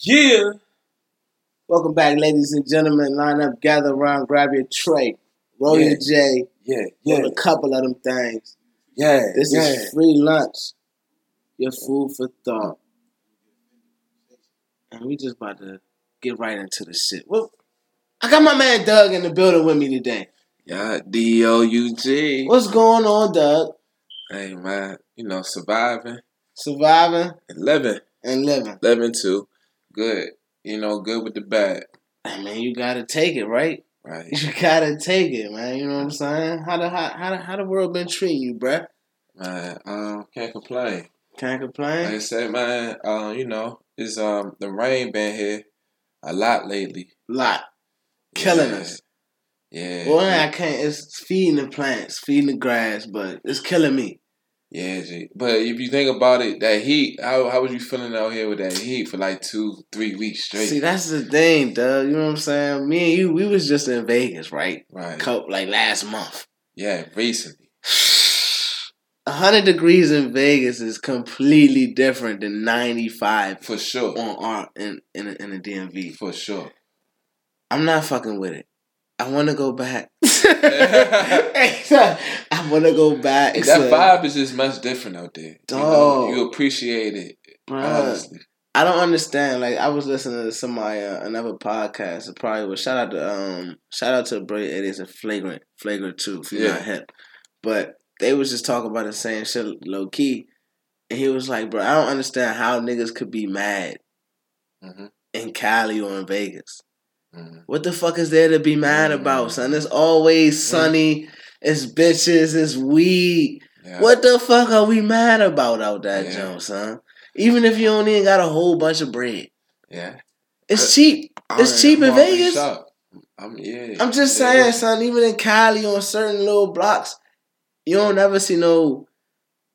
yeah. Welcome back, ladies and gentlemen. Line up, gather around, grab your tray, roll Yeah. your J, Yeah, yeah, a couple of them things. yeah. This yeah. is free lunch. Your food for thought. And we just about to get right into the shit. Well, I got my man Doug in the building with me today. yeah. D O U G. What's going on, Doug? Hey man, you know surviving Surviving and living, and living. living too. Good, you know, good with the bad. I mean, you gotta take it, right? Right. You gotta take it, man. You know what I'm saying? How the how how, the- how the world been treating you, bruh? Man, um, can't complain. Can't complain. Like. I said, man, um, you know, it's um the rain been here a lot lately. Lot killing Yeah. us. Yeah. Boy, I can't. It's feeding the plants, feeding the grass, but it's killing me. Yeah, G. But if you think about it, that heat, how how was you feeling out here with that heat for like two, three weeks straight? See, that's the thing, Doug. You know what I'm saying? Me and you, we was just in Vegas, right? right. Like last month. Yeah, recently. hundred degrees in Vegas is completely different than ninety five For sure. on our in in a, in a DMV. For sure. I'm not fucking with it. I want to go back. I want to go back. that son. vibe is just much different out there. You, know, Dog. you appreciate it, Bruh. I don't understand. Like I was listening to somebody uh, another podcast. It probably was shout out to um shout out to Brilliant Idiots and Flagrant Flagrant Two if you're Yeah. not hip. But they was just talking about the same shit low key, and he was like, "Bro, I don't understand how niggas could be mad hmm in Cali or in Vegas. Hmm What the fuck is there to be mad about, son? It's always sunny. It's bitches. It's weed. Yeah. What the fuck are we mad about out that Yeah. jump, son? Even if you don't even got a whole bunch of bread, Yeah. it's cheap. I- It's cheap in Vegas. I'm yeah. I'm just Yeah. saying, son. Even in Cali, on certain little blocks, you don't ever see no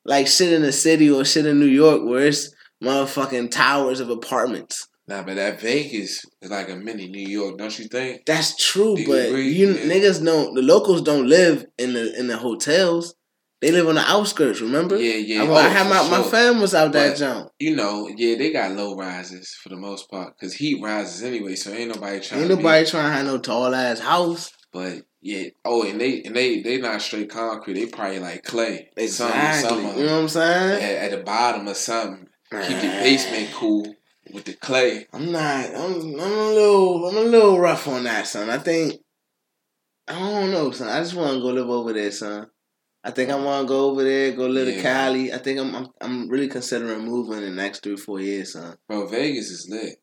like shit in the city or shit in New York where it's motherfucking towers of apartments. Nah, but that Vegas is like a mini New York, don't you think? That's true, you but agree? you Yeah. niggas don't. The locals don't live in the in the hotels. They live on the outskirts. Remember? Yeah, yeah. I, Oh, I had my for my fam was out that But- jump. You know, yeah, they got low rises for the most part because heat rises anyway, so ain't nobody trying. Ain't to nobody Be, trying to have no tall ass house. but yeah, oh, and they and they they not straight concrete. They probably like clay. Exactly. Something, something you know what I'm saying? at, at the bottom or something. Keep your basement cool with the clay. I'm not. I'm. I'm a little. I'm a little rough on that, son. I think. I don't know, son. I just want to go live over there, son. I think I want to go over there, go live in Yeah. Cali. I think I'm, I'm. I'm really considering moving in the next three, four years, son. Bro, Vegas is lit.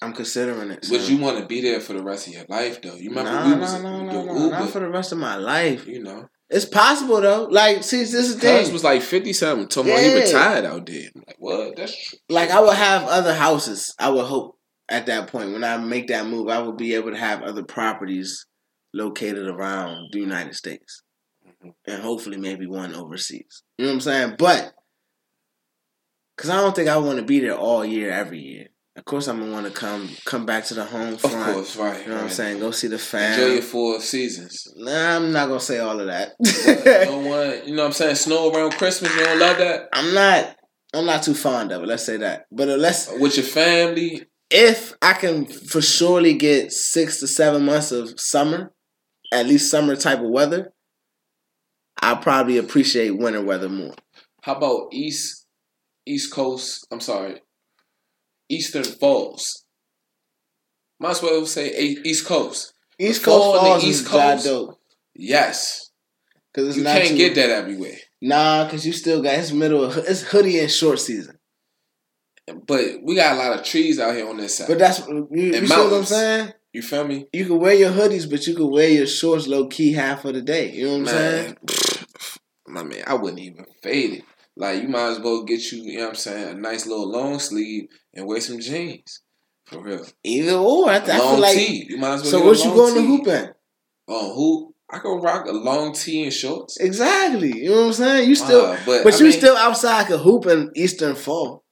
I'm considering it. Son. But you want to be there for the rest of your life, though. You remember Nah, we nah, was nah, nah, nah, Uber, Not for the rest of my life. you know. It's possible though. Like, see, this is the Cuz thing. was like fifty something. Told me he retired out there. I'm like, what? That's true. like I would have other houses. I would hope at that point when I make that move, I would be able to have other properties located around the United States, Mhm. and hopefully maybe one overseas. You know what I'm saying? But because I don't think I want to be there all year, every year. Of course, I'm gonna want to come come back to the home front. Of course, right. You know what I'm saying? Go see the fam. Enjoy your four seasons. Nah, I'm not gonna say all of that. you don't want, you know what I'm saying? Snow around Christmas, you don't love that? I'm not. I'm not too fond of it. Let's say that. But unless uh, With your family, if I can for surely get six to seven months of summer, at least summer type of weather, I probably appreciate winter weather more. how about East East Coast? I'm sorry, Eastern Falls. Might as well say East Coast. East fall Coast the Falls East is Coast, dope Yes, because it's you not can't too, get that everywhere. Nah, because you still got it's middle. Of, it's hoodie and short season. But we got a lot of trees out here on this side. But that's you, you see what I'm saying. you feel me? You can wear your hoodies, but you can wear your shorts low key half of the day. You know what I'm saying? My man, I wouldn't even fade it. Like you might as well get you, you know what I'm saying, a nice little long sleeve and wear some jeans. For real. Either or, I, I long feel like. tee. You might as well So what you going to tee. hoop in? Oh, who? I can rock a long tee and shorts. Exactly. You know what I'm saying? You still, Uh, but but you mean, still outside could hoop in Eastern fall.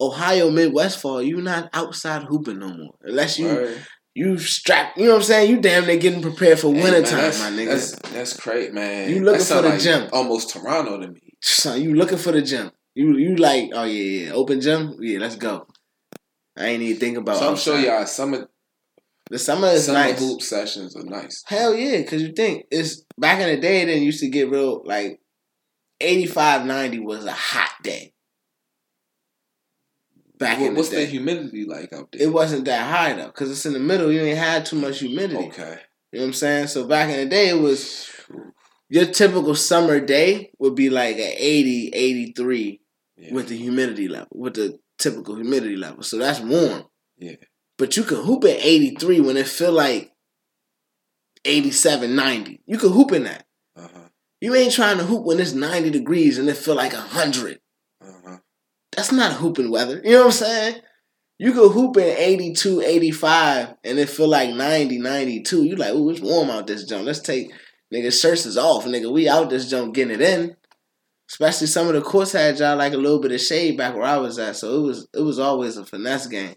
Ohio Midwest fall, you not outside hooping no more. Unless you Word. you strap you know what I'm saying? You damn near getting prepared for Hey, winter man, time, that's, my nigga. That's that's great, man. You looking for the like gym. Almost Toronto to me. Son, you looking for the gym. You you like, oh yeah, yeah, open gym? Yeah, let's go. I ain't even think about so I'm sure y'all summer The summer is summer nice. hoop sessions are nice. Hell yeah, because you think it's back in the day, Then used to get real like 85, 90 was a hot day. Back What- in what's the the humidity like out there? it wasn't that high though, because it's in the middle. You ain't had too much humidity. okay. You know what I'm saying? So back in the day, it was your typical summer day would be like at 80, 83 Yeah. with the humidity level, with the typical humidity level. So that's warm. Yeah. But you can hoop at 83 when it feel like 87, 90. You can hoop in that. uh-huh. You ain't trying to hoop when it's 90 degrees and it feel like 100. Uh-huh. That's not hooping weather. You know what I'm saying? You could hoop in 82, 85 and it feel like 90, 92. You like, ooh, it's warm out this jump. Let's take, nigga, shirts is off. Nigga, we out this jump getting it in. Especially some of the courts had y'all like a little bit of shade back where I was at. So it was it was always a finesse game.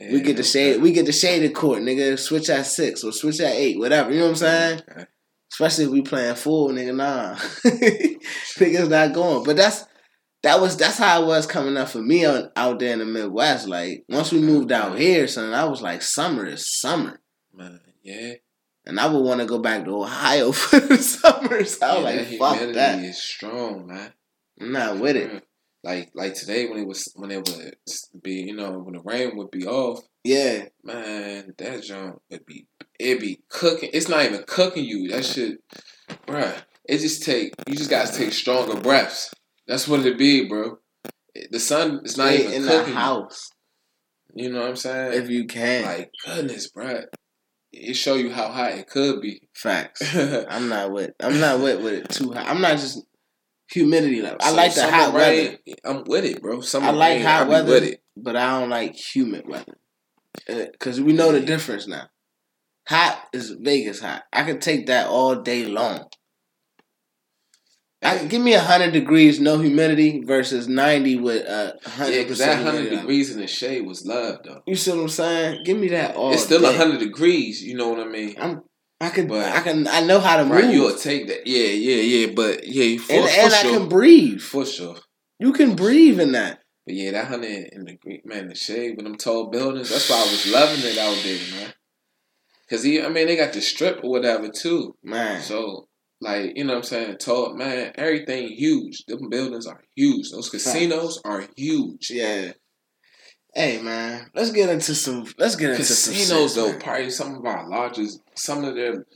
we get the shade we get the shaded court, nigga. Switch at six or switch at eight, whatever. You know what I'm saying? Okay. Especially if we playing full, nigga. Nah, niggas not going. But that's that was that's how it was coming up for me on, out there in the Midwest. Like once we moved out here, son, I was like, summer is summer, Man, yeah. And I would want to go back to Ohio for the summer. summers. I was yeah, like, that fuck that. is strong, man. I'm not with it. Like like today when it was when it would be you know when the rain would be off, Yeah, man, that jump would be it be cooking. It's not even cooking you. That shit, bruh. It just take you just gotta take stronger breaths. That's what it be, bro. The sun is not Stay even in the cooking. you. house You know what I'm saying? if you can. like goodness, bruh. It show you how hot it could be. Facts. I'm not with. I'm not with with it too hot. I'm not just humidity level. I like the hot weather. I'm with it, bro. Summer I like rain, hot I weather. With it. but I don't like humid weather uh, because we know the difference now. Hot is Vegas hot. I can take that all day long. I give me hundred degrees, no humidity, versus ninety with uh hundred Yeah, because that hundred degrees in the shade was love, though. You see what I'm saying? Give me that all. it's still hundred degrees. You know what I mean? I'm. I can. But- I can. I know how to Right, move, you'll take that. Yeah, yeah, yeah. But yeah, for, and, for and sure, I can breathe. for sure. You can breathe in that. But yeah, that hundred in the green, man, the shade with them tall buildings. That's why I was loving it out there, man. Cause he, I mean, they got the strip or whatever too. Man, So, like, you know what I'm saying? Tall, man, everything huge. Them buildings are huge. Those casinos are huge. yeah. Hey man, let's get into some. Let's get into some Casinos, shit, though, probably some of our largest, some of their,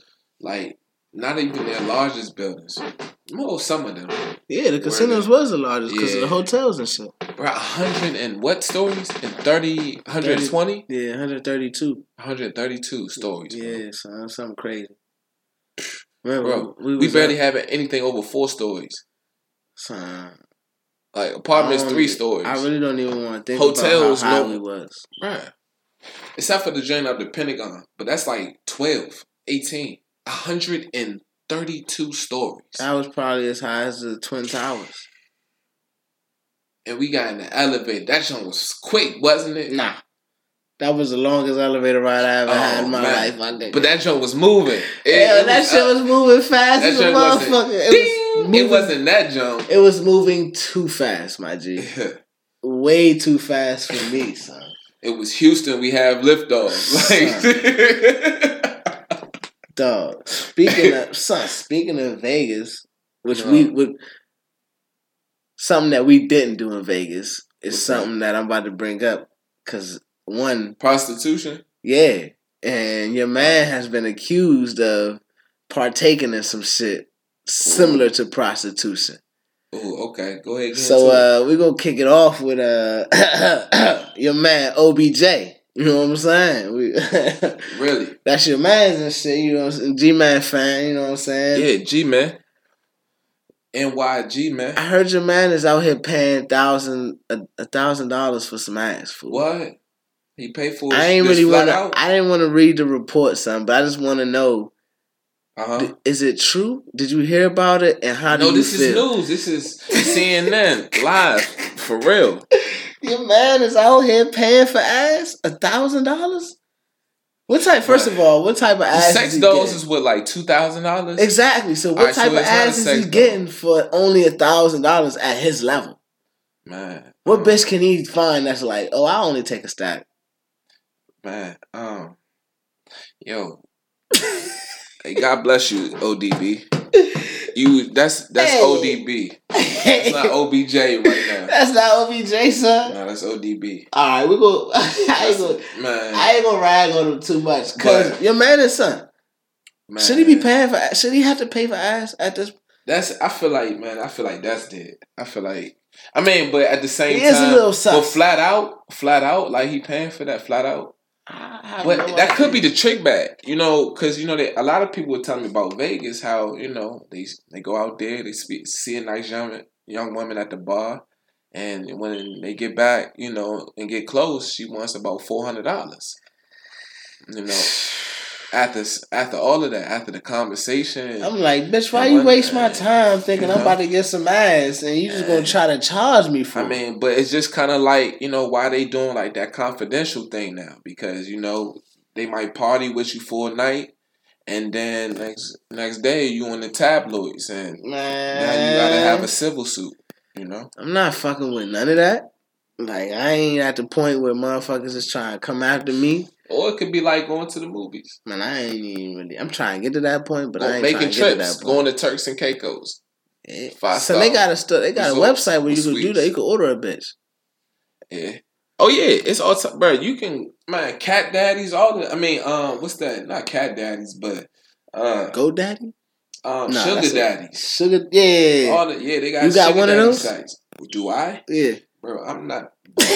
like, not even their largest buildings. Well, some of them. Yeah, the casinos was the largest because of the hotels and shit. Bro, 100 and what stories? And 30, 120? Yeah, 132. 132 stories. bro. Yeah, son, something crazy. Bro, we, We barely at- have anything over four stories. Son, Like, apartments, three stories. I really don't even want to think Hotels, about how high no. was. Bruh. Except for the joint of the Pentagon. But that's like 12, 18, 132 stories. That was probably as high as the Twin Towers. And we got in the elevator. That joint was quick, wasn't it? Nah. That was the longest elevator ride I ever Oh, had in oh, my man. life, my nigga. But that joint was moving. It- yeah, it that was shit was uh, moving fast as a motherfucker. It was, moving, It wasn't that joint. It was moving too fast, my G. Way too fast for me, son. It was Houston. We have liftoff. Like, Dog. Speaking of son, speaking of Vegas, which we would something that we didn't do in Vegas is What's something that I'm about to bring up. Cause one, prostitution. yeah, and your man has been accused of partaking in some shit similar to prostitution. Oh, okay. Go ahead. So uh we're gonna kick it off with uh your man OBJ. You know what I'm saying? We really, That's your man's and shit, you know what I'm saying? G Man fan, you know what I'm saying? yeah, G man, NYG man. I heard your man is out here paying thousand a, a thousand dollars for some ass food. What? He paid for. I ain't really wanna? I didn't wanna read the report, son, but I just wanna know Uh huh. D- Is it true? Did you hear about it? And how do No, you this is news. This is CNN live for real. Your man is out here paying for ass a thousand dollars. What type? First of all, what type of ass? Sex is he dolls is what like two thousand dollars. exactly. So what Alright, so type of not a ass is he doll. getting for only a thousand dollars at his level? Man, What bitch can he find that's like, oh, I only take a stack? Man, um, yo, hey, God bless you, ODB. You that's that's Hey. ODB. That's not OBJ right now. That's not OBJ, son. No, that's ODB. All right, we go. I ain't gonna. man, I ain't gonna rag on him too much because But- your man is son. man, Should he be paying for? Should he have to pay for ass at this? That's I feel like man, I feel like that's dead. I feel like I mean, but at the same He is a time, little but flat out, flat out, like he paying for that flat out. But no that could be the trick bag, you know, because you know that a lot of people were telling me about Vegas how you know they they go out there, they speak, see a nice young young woman at the bar, and when they get back, you know, and get close, she wants about four hundred dollars. You know, after after all of that, after the conversation, I'm like, bitch, why you waste my time thinking you I'm about to get some ass and you just gonna try to charge me for I it? mean, but it's just kind of like you know why they doing like that confidential thing now because you know they might party with you for a night, and then next next day you in the tabloids, and man, now you gotta have a civil suit. You know, I'm not fucking with none of that. Like I ain't at the point where motherfuckers is trying to come after me. Or it could be like going to the movies, Man, I ain't even really. I'm trying to get to that point, but I ain't making to to trips, point. going to Turks and Caicos. Yeah. five so they got a stu- they got a website where you can do that. You can order a bitch. Yeah. Oh yeah, it's all time, bro. You can man, cat daddies, all the. I mean, um, what's that? Not cat daddies, but uh, go daddy. um, Nah, sugar daddies. sugar, yeah, All the yeah, they got. You got one of those? Sites. Do I, yeah. bro? I'm not. Bro,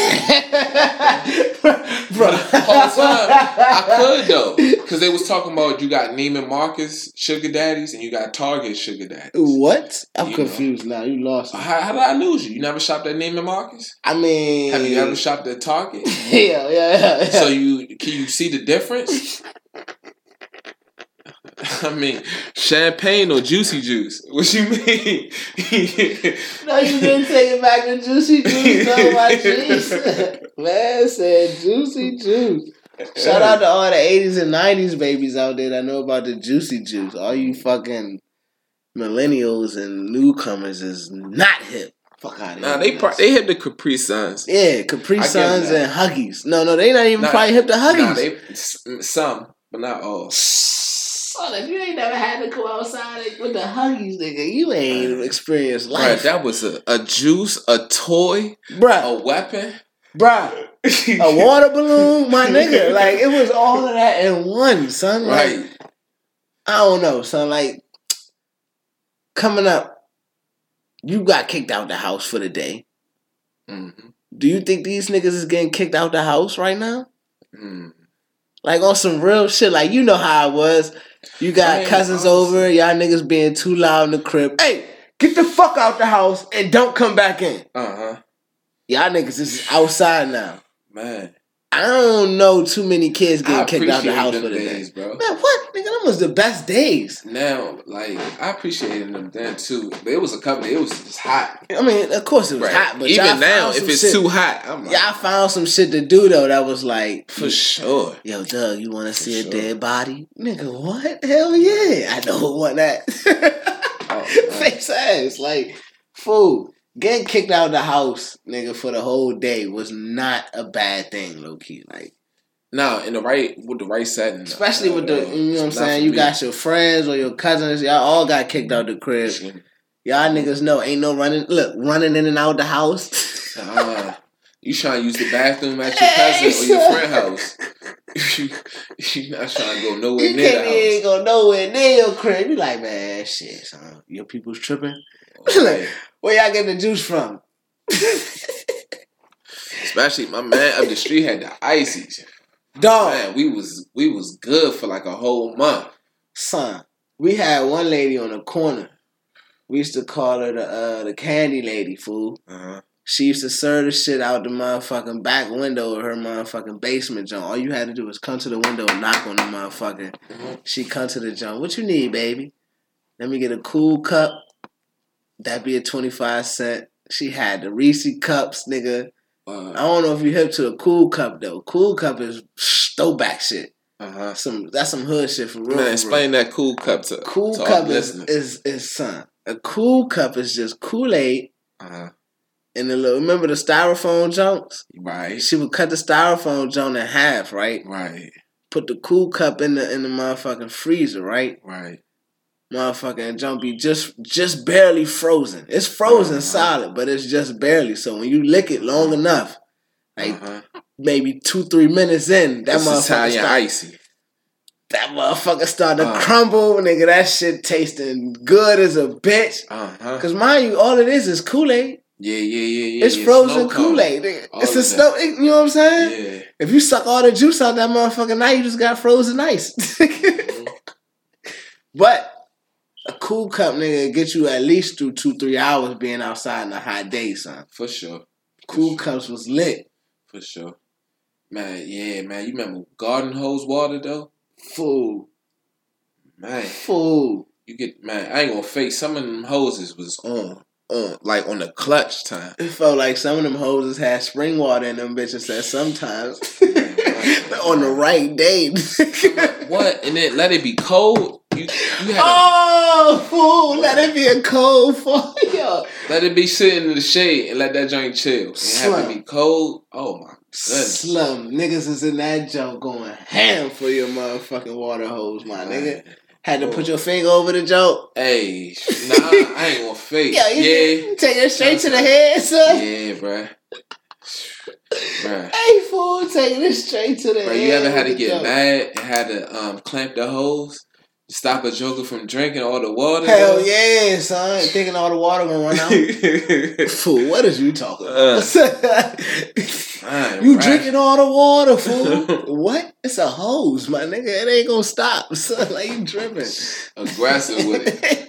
Whole time, I could though, because they was talking about you got Neiman Marcus sugar daddies and you got Target sugar daddies. What? I'm You confused now. You lost me. How, how did I lose you? You never shopped at Neiman Marcus? I mean, Have you ever shopped at Target? Yeah, yeah, yeah. yeah. So you can you see the difference? I mean, champagne or juicy juice? What you mean? no, you didn't take it back to juicy juice. No, my jeez. Man said juicy juice. Shout out to all the '80s and '90s babies out there that know about the juicy juice. All you fucking millennials and newcomers is not hip. Fuck out of Nah, here. they pro- they hit the Capri Suns. yeah, Capri Suns and Huggies. No, no, they not even Nah, probably hip to Huggies. Nah, they some, but not all. If you ain't never had to go outside with the Huggies, nigga, you ain't experienced Bruh, life. that was a, a juice, a toy, bruh, a weapon. bruh, a water balloon, my nigga. Like, it was all of that in one, son. Like, Right. I don't know, son. Like, coming up, you got kicked out the house for the day. Mhm. Do you think these niggas is getting kicked out the house right now? Mm. Like on some real shit. Like you know how it was. You got I mean, cousins honestly- over, y'all niggas being too loud in the crib. Hey, get the fuck out the house and don't come back in. Uh huh. Y'all niggas is outside now. Man, I don't know too many kids getting kicked out the house for the day. days, bro. Man, what? Nigga, them was the best days. Now, like I appreciated them then too, but it was a couple. It was just hot. I mean, of course it was Right. hot, but even now, if it's shit, too hot, I'm like, y'all found some shit to do though that was like for hmm, sure. Yo, Doug, you want to see sure. a dead body? Nigga, what? Hell yeah. I know who want that. Oh. Face ass. Like, fool. Getting kicked out of the house, nigga, for the whole day was not a bad thing, low key. Like, Now, in the right with the right setting, especially with the, you know what I'm saying? You me. got your friends or your cousins, y'all all got kicked out the crib. Y'all niggas know ain't no running, look, running in and out the house. Uh, you trying to use the bathroom at your cousin or your friend house? you, you not trying to go nowhere you near can't the even go nowhere near your crib. You like, man, shit, son. Your people's tripping. house. Like, Where y'all getting the juice from? Especially my man up the street had the ices. Dog, Man, we was we was good for like a whole month. son. We had one lady on the corner. We used to call her the uh, the candy lady, fool. Uh-huh. She used to serve the shit out the motherfucking back window of her motherfucking basement joint. All you had to do was come to the window and knock on the motherfucker. Mhm. She come to the joint. What you need, baby? Let me get a cool cup. That'd be a 25 cent. She had the Reese cups, nigga. I don't know if you hip to a cool cup though. Cool cup is throwback shit. Uh huh. Some that's some hood shit for real. Man, for real. explain that cool cup to Cool to cup is, is is son. A cool cup is just Kool Aid uh-huh. and the little. Remember the styrofoam junks? Right. She would cut the styrofoam junk in half, right? Right. Put the cool cup in the in the motherfucking freezer, right? Right. Motherfucking be just just barely frozen. It's frozen Uh-huh. solid, but it's just barely. So when you lick it long enough, like uh-huh. maybe two three minutes in, that motherfucker Italian start, icy. that motherfucker start to Uh. crumble, nigga. That shit tasting good as a bitch. Uh huh. Cause mind you, all it is is Kool Aid. Yeah, yeah, yeah, yeah. It's yeah. frozen Kool Aid. It's a snow. You know what I'm saying? Yeah. If you suck all the juice out that motherfucker, now you just got frozen ice. Mhm. but a cool cup, nigga, get you at least through two three hours being outside in a hot day, son. For sure. Cool cups was lit. For sure. Man, yeah, man. You remember garden hose water though? Fool, Man, fool. you get man. I ain't gonna fake. Some of them hoses was on, on like on the clutch time. It felt like some of them hoses had spring water in them bitches. That sometimes on the right day. What? And then let it be cold. You Oh, fool! Let it be a cold for you. to let it be sitting in the shade and let that joint chill. And have it be cold. Oh my goodness. Slum niggas is in that joint going ham for your motherfucking water hose, my nigga. Had to put your finger over the joke. Hey, nah, I ain't gonna fake. Yeah, you yeah, take it straight to the head, son. yeah, bruh. Bruh. Hey, fool, taking it straight to the Bro, head. you ever had to get joke. mad and had to um, clamp the hose to stop a joker from drinking all the water? Hell bro? yeah, son. Thinking all the water gonna run out. fool, what is you talking Uh, you bruh. drinking all the water, fool. what? It's a hose, my nigga. It ain't gonna stop. Son, like you dripping. aggressive with it,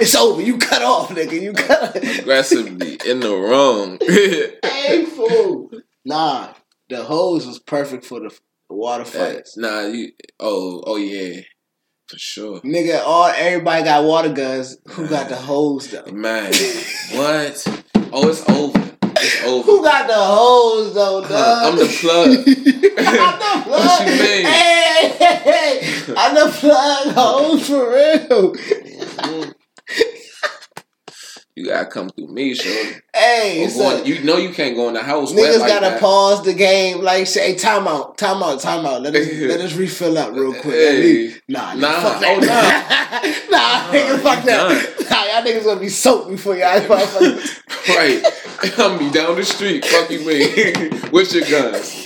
it's over. You cut off, nigga. You cut. aggressively in the wrong. hey, fool. Nah, the hose was perfect for the, water fights. nah, you. Oh, oh yeah, for sure, Nigga, all everybody got water guns. Who got the hose though? man. what? Oh, it's over. It's over. Who got the hose though, dog? Huh, I'm the plug. I'm the plug. What you mean? Hey, hey, hey, I'm the plug hose for real. Mm-hmm. You gotta come through me, shorty. Hey, son, going- you know you can't go in the house. niggas like gotta that. pause the game. Like say, time out, time out, time out. Let us let us refill up real quick. Hey. Nah, Nah, nah, fuck oh, that. nah, nigga, fuck that. Nah, y'all niggas gonna be soaked before y'all. Right. I'm gonna be down the street. Fuck you, me. With your guns.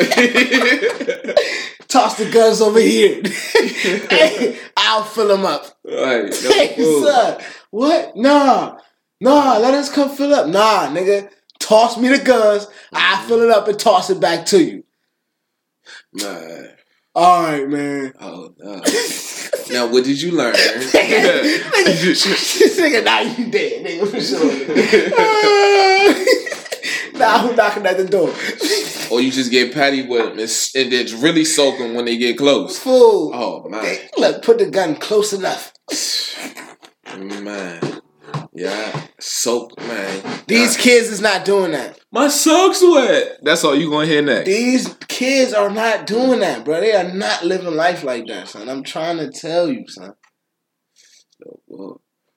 Toss the guns over here. hey, I'll fill them up. right. no Hey, son, what? Nah, nah, let us come fill up. Nah, nigga, toss me the guns. I mm-hmm. fill it up and toss it back to you. Man. All right, man. Oh no. now what did you learn? nigga, nigga, now you dead, nigga, for sure. now who knocking at the door? or you just get patty with them and, s- and then really soak them when they get close. Fool. Oh man. Look, put the gun close enough. Man. Yeah. Soak man. These kids is not doing that. My socks wet. That's all you gonna hear next. These kids are not doing that, bro. They are not living life like that, son. I'm trying to tell you, son.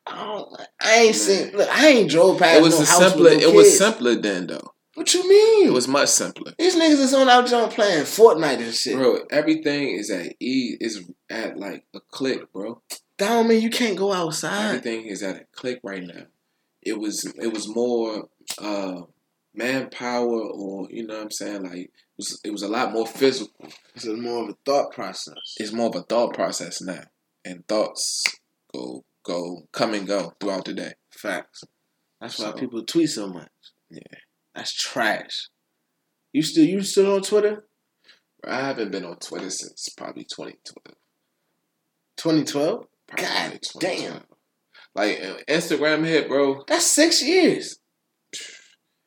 I, don't, I ain't seen. Look, I ain't drove past It was no a house simpler. with no It was simpler then, though. What you mean? It was much simpler, These niggas is on out jump playing Fortnite and shit. bro. Everything is at e is at like a click, bro. That don't mean you can't go outside. Everything is at a click right now. It was it was more uh manpower, or you know what I'm saying. Like it was it was a lot more physical. It's a more of a thought process. It's more of a thought process now, and thoughts go go come and go throughout the day. Facts. That's why people tweet so much. Yeah. That's trash. You still you still on Twitter? I haven't been on Twitter since probably 2012. 2012? God damn. Like uh, Instagram hit, bro. That's six years.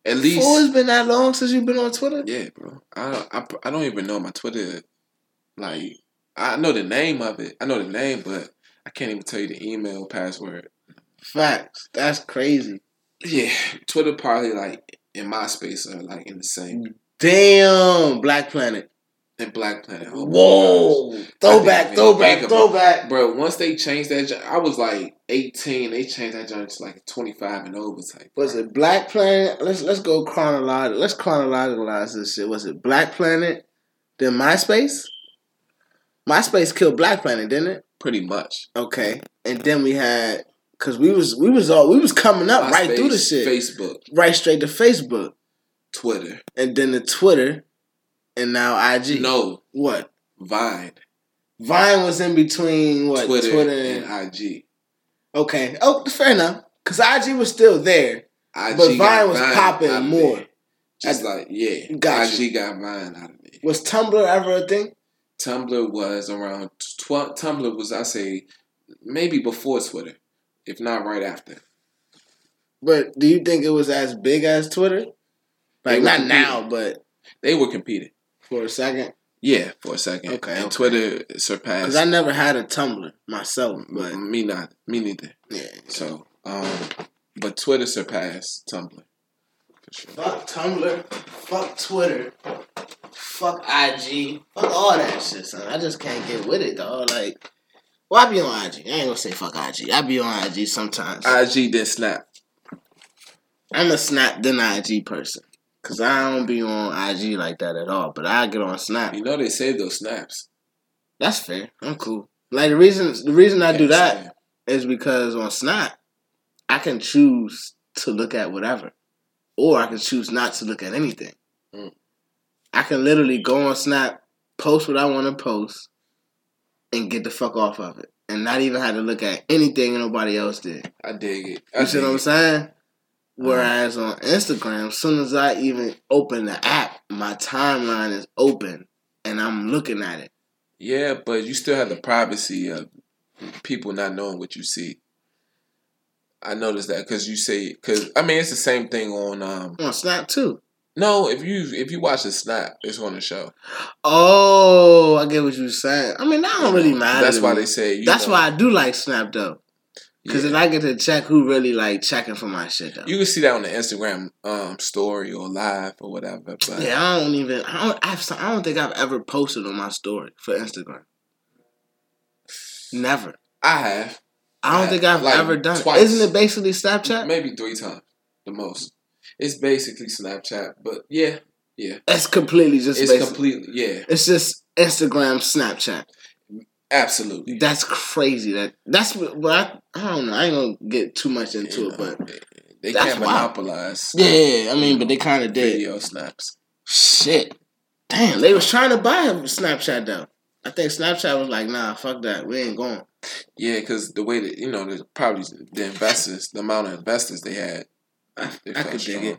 At least, Fool, it's been that long since you've been on Twitter. yeah, bro. I don't, I, I don't even know my Twitter. Like, I know the name of it. I know the name, but I can't even tell you the email password. Facts. That's crazy. Yeah, Twitter probably like in MySpace are like in the same. Damn, Black Planet. And Black Planet. oh Whoa, throwback, I didn't even throwback, throwback. Bro, once they changed that, I was like 18. They changed that joint to like 25 and over type. Was it Black Planet? Let's let's go chronological. Let's chronologicalize this shit. Was it Black Planet? Then MySpace. MySpace killed Black Planet, didn't it? Pretty much. Okay, and then we had because we was we was all we was coming up right through the shit, Facebook, right straight to Facebook, Twitter. and then the Twitter, and now IG. No, What? Vine, Vine was in between what Twitter, Twitter, and, and IG. okay. Oh, fair enough. Cause IG was still there. IG But Vine was Vine popping more. there. Just like, yeah. Got IG got Vine out of there. Was Tumblr ever a thing? Tumblr was around 12. Tumblr was, I say, maybe before Twitter, if not right after. But do you think it was as big as Twitter? Like not competing. now, but They were competing. For a second. Yeah, for a second. Okay, And okay. Twitter surpassed. Because I never had a Tumblr myself, but me not. Me neither. yeah. So, um, but Twitter surpassed Tumblr. Sure. Fuck Tumblr. Fuck Twitter. Fuck IG. Fuck all that shit, son. I just can't get with it, dog. Like, well, I be on IG. I ain't gonna say fuck IG. I be on IG sometimes. IG did snap. I'm a Snap than IG person. Cause I don't be on IG like that at all. But I get on Snap. You know they saved those snaps. That's fair. I'm cool. Like the reason the reason I do that is because on Snap, I can choose to look at whatever, or I can choose not to look at anything. Mm. I can literally go on Snap, post what I want to post, and get the fuck off of it, and not even have to look at anything nobody else did. I dig it. I you see what I'm saying? Whereas on Instagram, as soon as I even open the app, my timeline is open, and I'm looking at it. Yeah, but you still have the privacy of people not knowing what you see. I noticed that because you say because I mean it's the same thing on um On Snap too. no if you if you watch a snap it's on the show Oh, I get what you're saying. I mean, that don't really matter. that's why me. they say you That's know, why I do like Snap though, because yeah. then I get to check who really like checking for my shit though. you can see that on the Instagram um story or live or whatever but yeah, I don't even. I don't. I've, I don't think I've ever posted on my story for Instagram. Never. I have I don't think I've like, ever done. it. twice. Isn't it basically Snapchat? maybe three times the most it's basically Snapchat but yeah Yeah. It's completely just. it's basic- completely yeah It's just Instagram, Snapchat. Absolutely That's crazy. That that's what. But I, I don't know. I ain't gonna get too much into You it, know, but they, they can't monopolize yeah, I mean, but they kind of did. video snaps Shit. Damn, they was trying to buy Snapchat though. I think Snapchat was like, nah, fuck that. We ain't going. Yeah, because the way that you know, the probably the investors, the amount of investors they had, I, I can dig it.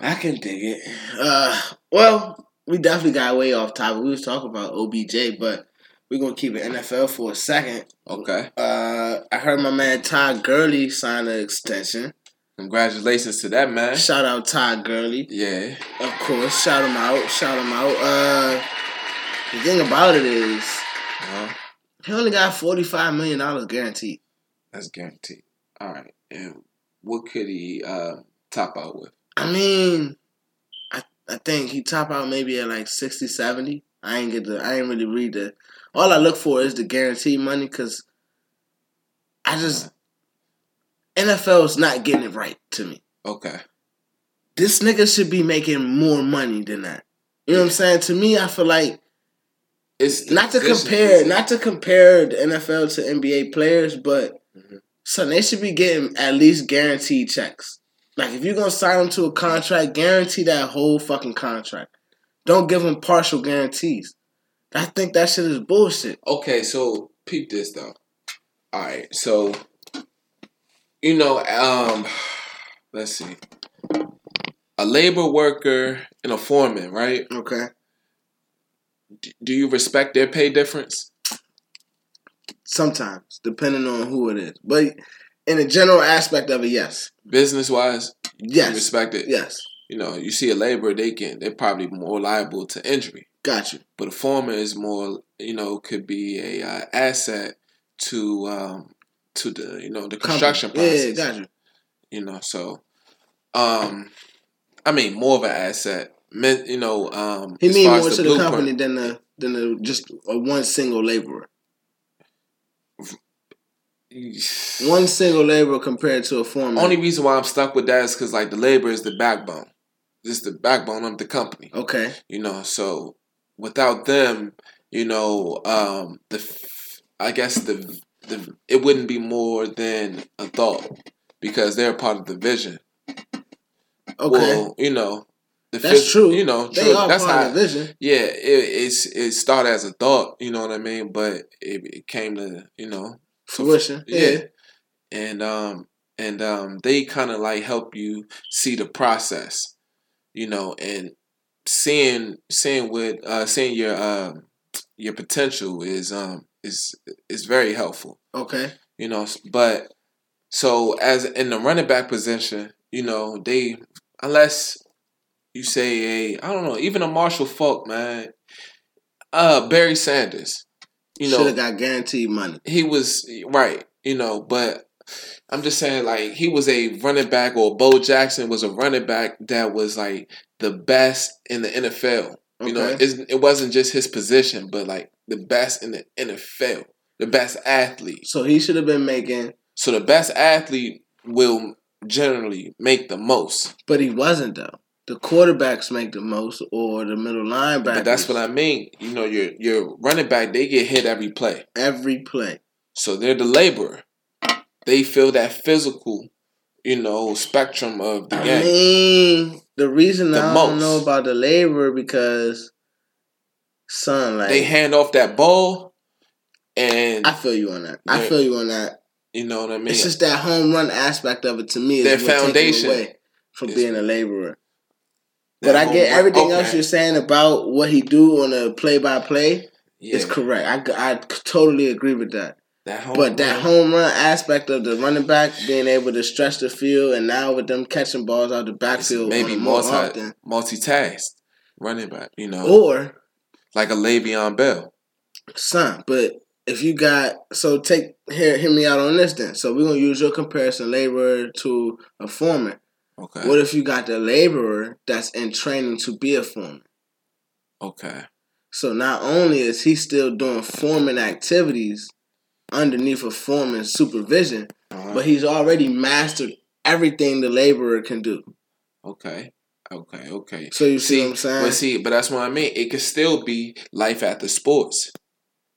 I can dig it. Uh, well, we definitely got way off topic. We was talking about OBJ, but we're gonna keep it NFL for a second. Okay, Uh, I heard my man Todd Gurley sign an extension. congratulations to that man. Shout out Todd Gurley. Yeah, Of course, shout him out. Shout him out. Uh, the thing about it is, uh, he only got forty five million dollars guaranteed. that's guaranteed. All right, and what could he uh, top out with? I mean, I I think he top out maybe at like 60, 70. I ain't get the I ain't really read the. All I look for is the guaranteed money because I just NFL's not getting it right to me. Okay, This nigga should be making more money than that. You know what I'm saying? To me, I feel like it's not to compare, not to compare the NFL to NBA players, but Mhm. son, they should be getting at least guaranteed checks. Like if you're gonna sign them to a contract, guarantee that whole fucking contract. Don't give them partial guarantees. I think that shit is bullshit. Okay, so peep this though. All right, so you know, um, let's see, a labor worker and a foreman, right? Okay. D- do you respect their pay difference? Sometimes, depending on who it is, but in a general aspect of it, yes. business wise, Yes. respect it. Yes. You know, you see a laborer, they can they're probably more liable to injury, Got you. but a foreman is more, you know, could be a uh, asset to um to the you know the construction Company. process. Yeah, got you. You know, so um, I mean more of an asset. You know, um, He as mean more as to the company than the than the just a one single laborer. One single laborer compared to a foreman. Only reason why I'm stuck with that is because like the labor is the backbone. This is the backbone of the company. okay. You know, so without them, you know, um, the I guess the the it wouldn't be more than a thought because they're part of the vision. Okay. Well, you know, the That's phys- true. You know, they true. are That's part how. of the vision. Yeah, it, it's it started as a thought. You know what I mean, but it, it came to you know Fruition. yeah. Yeah. and um and um they kind of like help you see the process you know and seeing seeing what uh seeing your um your potential is um is is very helpful Okay. you know but so as in the running back position you know they unless you say a i don't know even a marshall faulk man uh barry sanders you know should have got guaranteed money. he was right, you know, but I'm just saying like he was a running back or Bo Jackson was a running back that was like the best in the NFL. You know, Okay. it wasn't just his position, but like the best in the NFL, the best athlete. So he should have been making, So the best athlete will generally make the most. but he wasn't though. The quarterbacks make the most, or the middle linebackers. But that's what I mean. You know, your your running back they get hit every play. every play. So they're the laborer. They feel that physical, you know, spectrum of the I game. mean, the reason The I most. don't know about the labor because, son, like they hand off that ball, and I feel you on that. I feel you on that. you know what I mean. It's just that home run aspect of it to me is Their foundation away from is- being a laborer. But I get everything okay. else you're saying about what he do on a play by play is correct. I, I totally agree with that. That But that run- home run aspect of the running back being able to stretch the field, and now with them catching balls out the backfield maybe more multi often, multitask running back. You know, or like a Le'Veon Bell. son. But if you got so take hear hear me out on this then. So we're gonna use your comparison laborer to a foreman. Okay. What if you got the laborer that's in training to be a foreman? okay. So not only is he still doing foreman activities underneath a foreman's supervision, Uh-huh. but he's already mastered everything the laborer can do. okay. Okay. Okay. So you see, what I'm saying? But see, but that's what I mean. It could still be life after sports.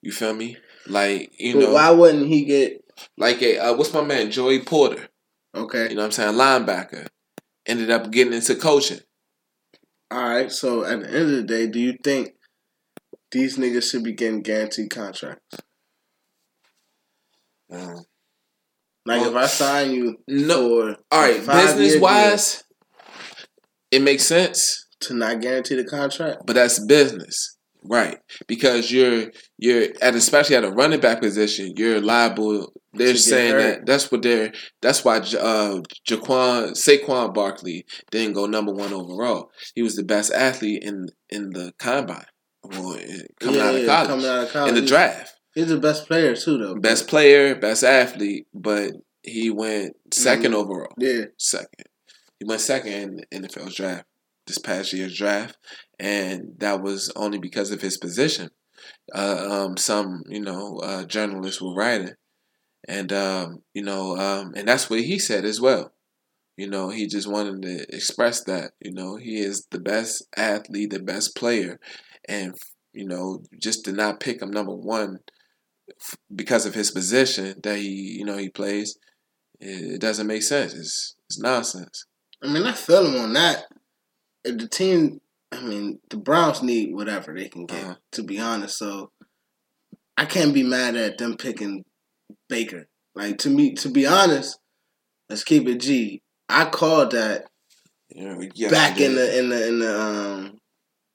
You feel me? Like you but know, why wouldn't he get like a uh, what's my man Joey Porter? okay? You know what I'm saying? Linebacker ended up getting into coaching. All right. So at the end of the day, do you think these niggas should be getting guaranteed contracts? Like Well, if I sign you no. for All right, business wise, it makes sense, to not guarantee the contract, but that's business, right? Because you're you're at especially at a running back position, you're liable. They're To saying that that's what they're. That's why uh, Jaquan Saquon Barkley didn't go number one overall. He was the best athlete in in the combine, well, coming Yeah, out yeah, college, coming out of college, in the draft. He's the best player too, though. Best player, best athlete, but he went 2nd Mhm. overall. Yeah. second. He went second in the NFL's draft this past year's draft, and that was only because of his position. Uh, um, some you know uh, journalists were writing, and um, you know, um, and that's what he said as well. You know, he just wanted to express that you know he is the best athlete, the best player, and you know just to not pick him number one because of his position that he you know he plays it doesn't make sense. It's it's nonsense. I mean, I feel him on that. If the team, I mean, the Browns need whatever they can get, Uh-huh. to be honest. So I can't be mad at them picking Baker. Like to me, to be honest, let's keep it G. I called that Yeah, back in the in the in the um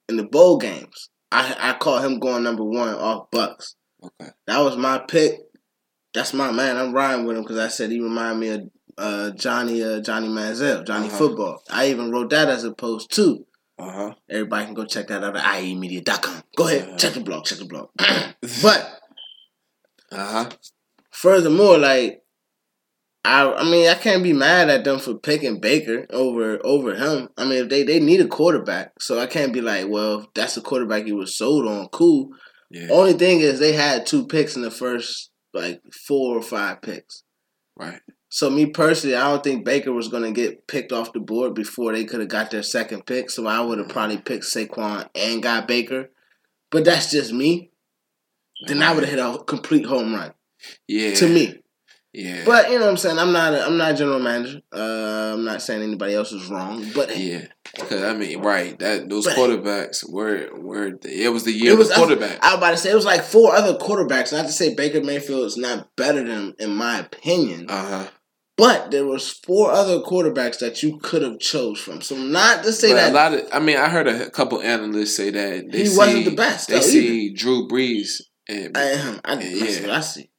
in the bowl games. I I called him going number one off Bucks. Okay. That was my pick. That's my man. I'm riding with him because I said he reminded me of uh, Johnny uh, Johnny Manziel, Johnny Uh-huh. Football. I even wrote that as a post too. Uh huh. Everybody can go check that out at iemedia.com. Go ahead, Uh-huh. check the blog, check the blog. but Uh huh. furthermore, like I I mean I can't be mad at them for picking Baker over over him. I mean if they, they need a quarterback. So I can't be like, well, if that's the quarterback you was sold on, cool. Yeah. Only thing is they had two picks in the first like four or five picks. Right. So me personally, I don't think Baker was gonna get picked off the board before they could have got their second pick. So I would have mm-hmm. probably picked Saquon and got Baker. But that's just me. Then I would have hit a complete home run Yeah. to me. Yeah. But you know what I'm saying. I'm not. A, I'm not a general manager. Uh, I'm not saying anybody else is wrong. But Yeah, because I mean, right? That those But- quarterbacks were were it was the year It of was- the quarterback. I was about to say it was like four other quarterbacks. Not to say Baker Mayfield is not better than in my opinion. Uh huh. But there was four other quarterbacks that you could have chose from. So not to say But that a lot of, I mean, I heard a couple analysts say that they he see, wasn't the best. They see Drew Brees and either. I, am. I, Yeah. I see.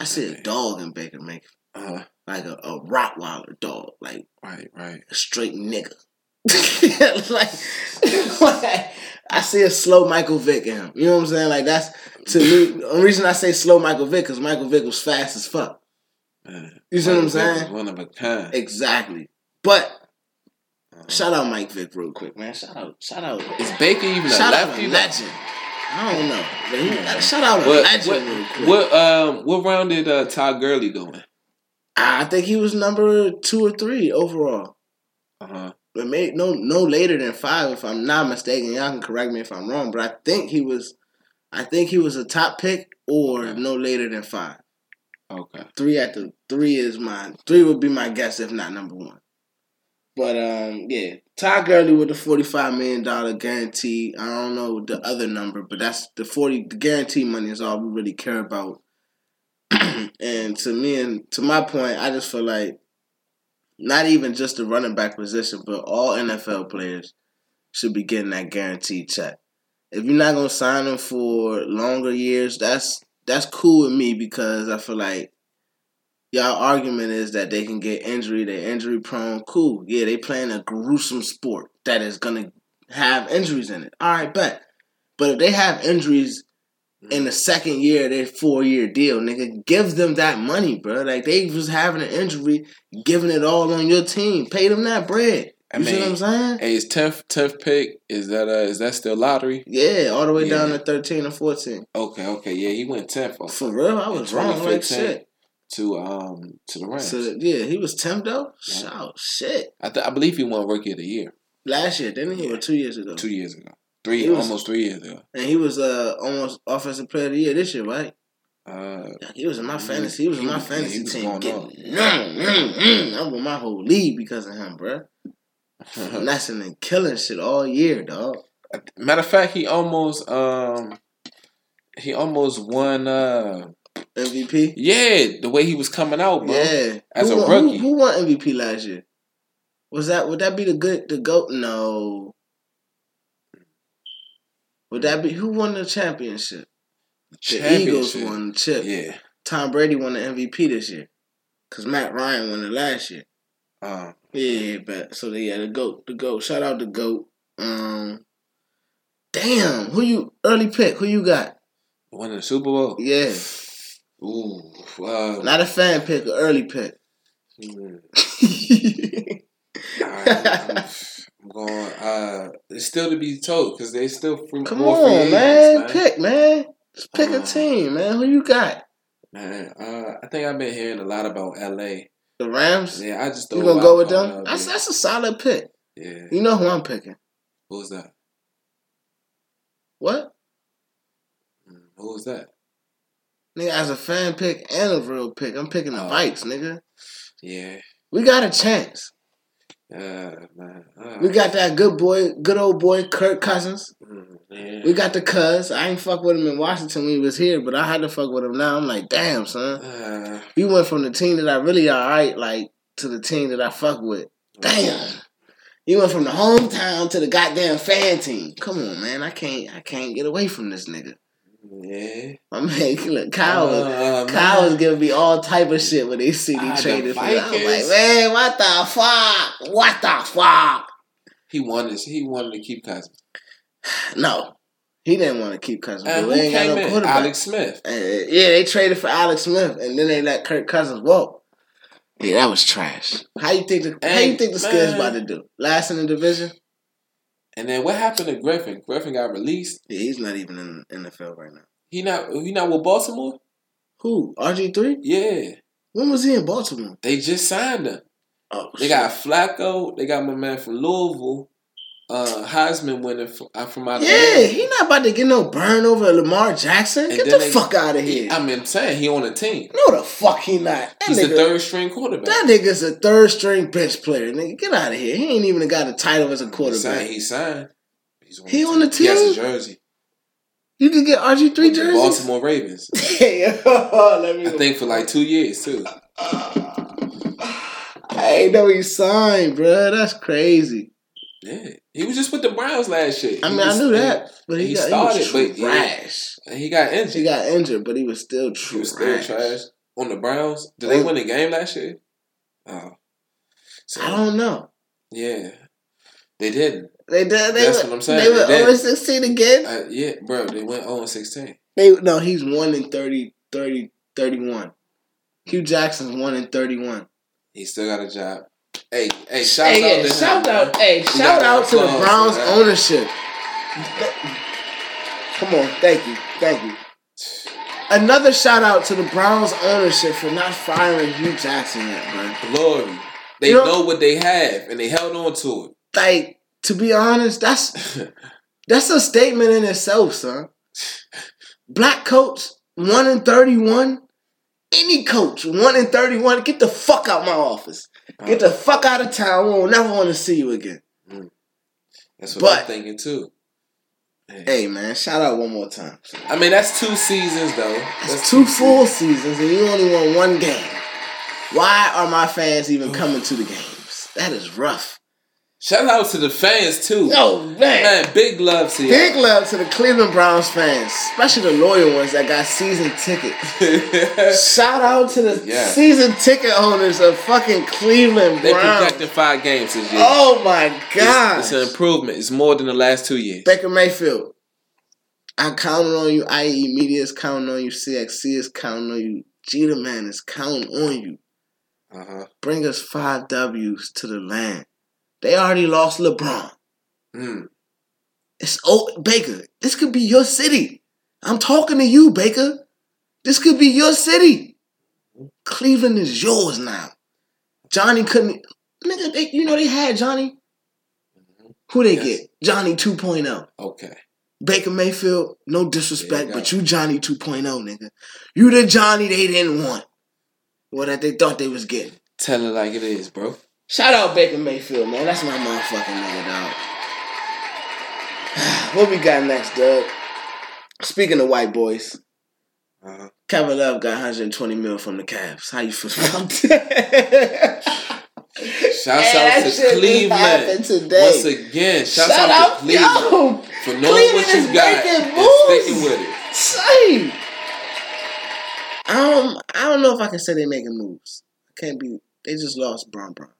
I see a dog in Baker Mayfield, uh like a, a Rottweiler dog, like right, right. a straight nigga. like, like, I see a slow Michael Vick in him. You know what I'm saying? Like that's to me. The reason I say slow Michael Vick because Michael Vick was fast as fuck. Man, You see what I'm Michael Vick saying? One of a kind. Exactly. But Uh-huh. shout out Mike Vick real quick, man. Shout out, shout out, Is Baker even a shout out lefty? a legend. I don't know. But shout out a What, legend what, what, um, what round did uh, Todd Gurley go in? I think he was number two or three overall. Uh huh. But may no no later than five, if I'm not mistaken. Y'all can correct me if I'm wrong, but I think he was, I think he was a top pick or Okay. no later than five. Okay. Three at the three is mine. Three would be my guess if not number one. But um, yeah, Todd Gurley with the forty five million dollar guarantee. I don't know the other number, but that's the forty. The guarantee money is all we really care about. and to me and to my point, I just feel like not even just the running back position, but all NFL players should be getting that guaranteed check. If you're not gonna sign them for longer years, that's that's cool with me because I feel like y'all argument is that they can get injury, they're injury prone. Cool. Yeah, they playing a gruesome sport that is gonna have injuries in it. Alright, bet. But if they have injuries in the second year of their four year deal, nigga, give them that money, bro. Like they was having an injury, giving it all on your team. Pay them that bread. I You see what I'm saying? Hey, is tenth tenth pick? Is that uh is that still lottery? Yeah, all the way Yeah. down to thirteen or fourteen. Okay, okay, yeah, he went tenth For real, I was wrong like 2015. shit. To um to the Rams. So yeah, he was temp though. Yeah. Oh shit. I th- I believe he won Rookie of the Year Last year, didn't he? Or two years ago. two years ago, three was- almost three years ago. And he was uh almost offensive player of the year this year, right? Uh, Yeah, He was in my fantasy. He was in my was- yeah, fantasy team. Getting, mm, mm, mm. I won my whole league because of him, bruh. Finessing and killing shit all year, dog. matter of fact, he almost um he almost won. Uh, MVP. yeah, the way he was coming out, bro. Yeah. As who a won, rookie. Who, who won MVP last year? Was that would that be the good the goat? No. Would that be who won the championship? The Eagles won the chip. Yeah. Tom Brady won the MVP this year. Cause Matt Ryan won it last year. Um, Yeah, but so they yeah, the goat, the goat. Shout out the goat. Um, damn, who you early pick? Who you got? won the Super Bowl. Yeah, Ooh. Not a fan pick, an early pick. mm, right, I'm, going. Uh, it's still to be told because they still free, Come on, man. man. pick, man. Just pick a Uh, team, man. Who you got? Man, uh, I think I've been hearing a lot about LA. The Rams. Yeah, I just You gonna go with them? That's that's a solid pick. Yeah. You know who I'm picking? Who was that? What? Who's that? Nigga, as a fan pick and a real pick, I'm picking the Oh. Vikes, nigga. Yeah. We got a chance. Man. Uh, We got that good boy, good old boy, Kirk Cousins. mm, yeah. We got the cuz. I ain't fuck with him in Washington when he was here, but I had to fuck with him now. I'm like, damn, son. Uh, We went from the team that I really alright, like, to the team that I fuck with. Damn. You went from the hometown to the goddamn fan team. Come on, man. I can't I can't get away from this nigga. Yeah. My man, look, Kyle, Uh, Kyle was man. giving me all type of shit when they see Ah, me the traded for. I'm like, man, what the fuck? What the fuck? He wanted. He wanted to keep Cousins. No, he didn't want to keep Cousins. And but who ain't got no in? quarterback. Alex Smith. Uh, yeah, they traded for Alex Smith, and then they let Kirk Cousins walk. Yeah, that was trash. How you think the How you think the Skins about to do? Last in the division? And then what happened to Griffin? Griffin got released. Yeah, he's not even in the field right now. He not. He not with Baltimore. Who? RG three? Yeah. When was he in Baltimore? They just signed him. Oh, They got Flacco. They got my man from Louisville. Uh, Heisman winner from, uh, from out of Yeah, he not about to get no burn over Lamar Jackson. And Get the they- fuck out of here. I mean, I'm saying he on the team. no, the fuck he not. That He's nigga, the third string quarterback. That nigga's a third string bench player. Nigga, get out of here. He ain't even got a title as a quarterback. signed. He signed. He's He on the team. He has a jersey. You can get RG three the jerseys. Baltimore Ravens. Let me I think for like two years too. I ain't know he signed, bro. That's crazy. Yeah, he was just with the Browns last year. I mean, I knew that, but he, he got started, he was but yeah. trash. and He got injured. He got injured, but he was still He was still trash on the Browns. Did they win the game last year? Oh, so I don't know. yeah, they didn't. They did. They That's were, what I'm saying. They were They did. over sixteen again. Uh, yeah, bro, they went 0 16. They no, he's one in 30, 30, 31. Hue Jackson's one in thirty-one. He still got a job. Hey, hey, shout Hey, out yeah, to shout him, out, man. hey, shout out to the Browns for ownership. Come on, thank you, thank you. Another shout out to the Browns ownership for not firing Hue Jackson yet, man. Glory. They You know- know what they have, and they held on to it. Like, to be honest, that's that's a statement in itself, son. Black coach, one in thirty-one. Any coach, one in thirty-one, get the fuck out my office. Get the fuck out of town. We'll never want to see you again. Mm. That's what But- I'm thinking too. Hey. Hey man, shout out one more time. I mean, that's two seasons though. It's That's two full seasons and you only won one game. Why are my fans even coming to the games? That is rough. Shout out to the fans too. Oh man. Man, big love to you. Big love to the Cleveland Browns fans, especially the loyal ones that got season tickets. Shout out to the Yeah. season ticket owners of fucking Cleveland they Browns. projected five games this year. Oh my god. It's, it's an improvement. It's more than the last two years. Baker Mayfield. I'm counting on you. IE Media is counting on you. CXC is counting on you. Jeter Man is counting on you. Uh-huh. Bring us five W's to the land. They already lost LeBron. Mm. It's oh Baker. This could be your city. I'm talking to you, Baker. This could be your city. Cleveland is yours now. Johnny couldn't. Nigga, they, you know they had Johnny. Who they Yes. get? Johnny 2.0. Okay. Baker Mayfield, no disrespect, you but you Johnny 2.0, nigga. You the Johnny they didn't want. Or that they thought they was getting. Tell it like it is, bro. Shout out Baker Mayfield, man. That's my motherfucking nigga, dog. what we got next, Doug? Speaking of white boys, Uh-huh. Kevin Love got 120 mil from the Cavs. How you feel about that? Shouts out to shit just happened Cleveland. today. Once again, shouts Shout out, out, to Cleveland yo, for knowing what Cleveland you is got and moves. sticking with it. Say, I don't, I don't know if I can say they're making moves. I can't be. They just lost Bron Bron.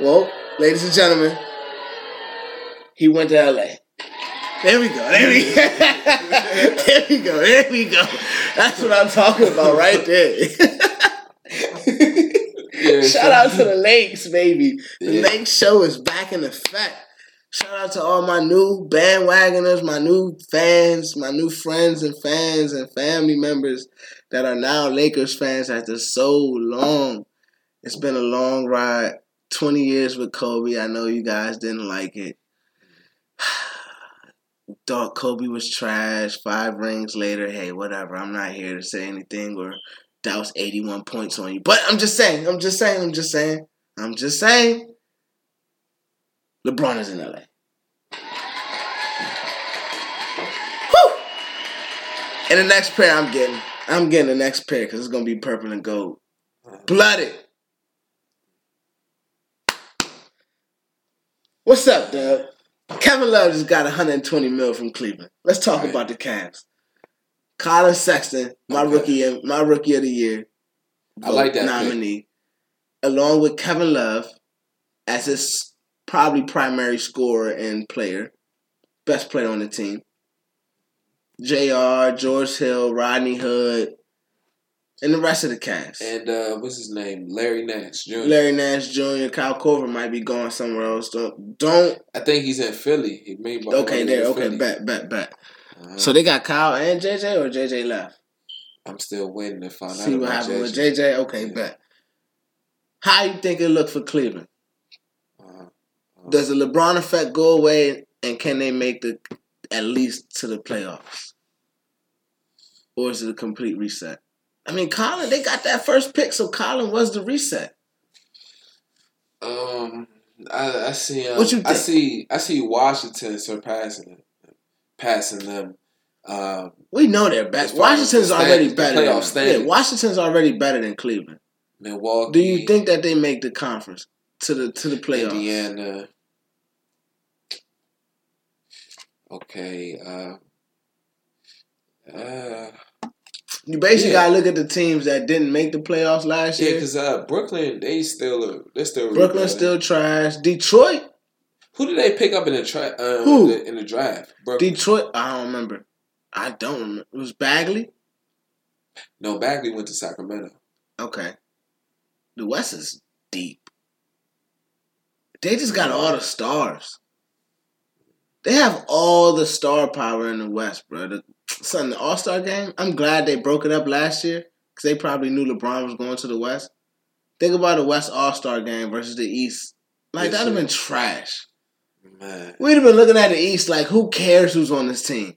Well, ladies and gentlemen, he went to L.A. There we go. There we go. there we go. There we go. That's what I'm talking about right there. Shout out to the Lakes, baby. The Yeah. Lakes show is back in effect. Shout out to all my new bandwagoners, my new fans, my new friends and fans and family members that are now Lakers fans after so long. It's been a long ride. 20 years with Kobe. I know you guys didn't like it. Thought Kobe was trash. Five rings later, hey, whatever. I'm not here to say anything or douse 81 points on you. But I'm just saying, I'm just saying, I'm just saying, I'm just saying. LeBron is in LA. Whew! And the next pair I'm getting, I'm getting the next pair because it's gonna be purple and gold. Blooded. What's up, Doug? Kevin Love just got 120 mil from Cleveland. Let's talk Right. about the Cavs. Collin Sexton, my Okay. rookie, my rookie of the year, I like that pick. nominee, along with Kevin Love as his probably primary scorer and player, best player on the team. Jr. George Hill, Rodney Hood, and the rest of the cast. And uh, what's his name? Larry Nance Jr. Larry Nance Jr., Kyle Korver might be going somewhere else. Don't don't. I think he's in Philly. He made Okay, there. Okay, Philly. bet, bet, bet. Uh-huh. So they got Kyle and JJ, or JJ left. I'm still waiting to find See out what about happened with JJ. Okay, Yeah. bet. How you think it look for Cleveland? Does the LeBron effect go away, and can they make the at least to the playoffs, or is it a complete reset? I mean, Colin, they got that first pick, so Colin was the reset. Um, I, I see. Um, What you I see. I see Washington surpassing them, passing them. Um, We know they're better. As Washington's the already standings, better. playoff Than, yeah. Washington's already better than Cleveland. Milwaukee. Do you think that they make the conference to the to the playoffs? Indiana? Okay. Uh, uh, You basically Yeah. gotta look at the teams that didn't make the playoffs last year. yeah, because uh, Brooklyn, they still they're still Brooklyn's rebuilding. still trash. Detroit, Who did they pick up in the tra- um, Who? in the, in the draft? Brooklyn. Detroit. I don't remember. I don't remember. It was Bagley. No, Bagley went to Sacramento. Okay. The West is deep. They just got all the stars. They have all the star power in the West, bro. The, son, the All Star game. I'm glad they broke it up last year because they probably knew LeBron was going to the West. Think about the West All Star game versus the East. Like that'd have been trash. Man, We'd have been looking at the East like, who cares who's on this team?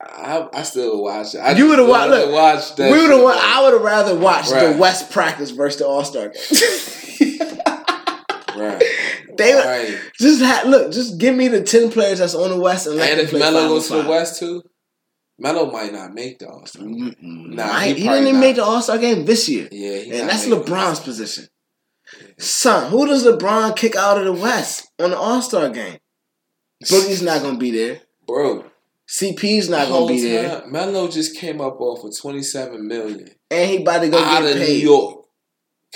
I, I still watch it. I You would've wa- love look, to that. we would have. I would have rather watched Right. the West practice versus the All Star game. Right. They right. just ha- look. Just give me the ten players that's on the West and let And them if play Melo goes to the. West too, Melo might not make the All Star. Nah, Nah, he he, didn't even not. make the All Star game this year, Yeah, and that's LeBron's All-Star. position. Son, who does LeBron kick out of the West on the All Star game? Boogie's not gonna be there. Bro, CP's not gonna whole be there, time, Melo just came up off of twenty seven million and he about to go out get of New. York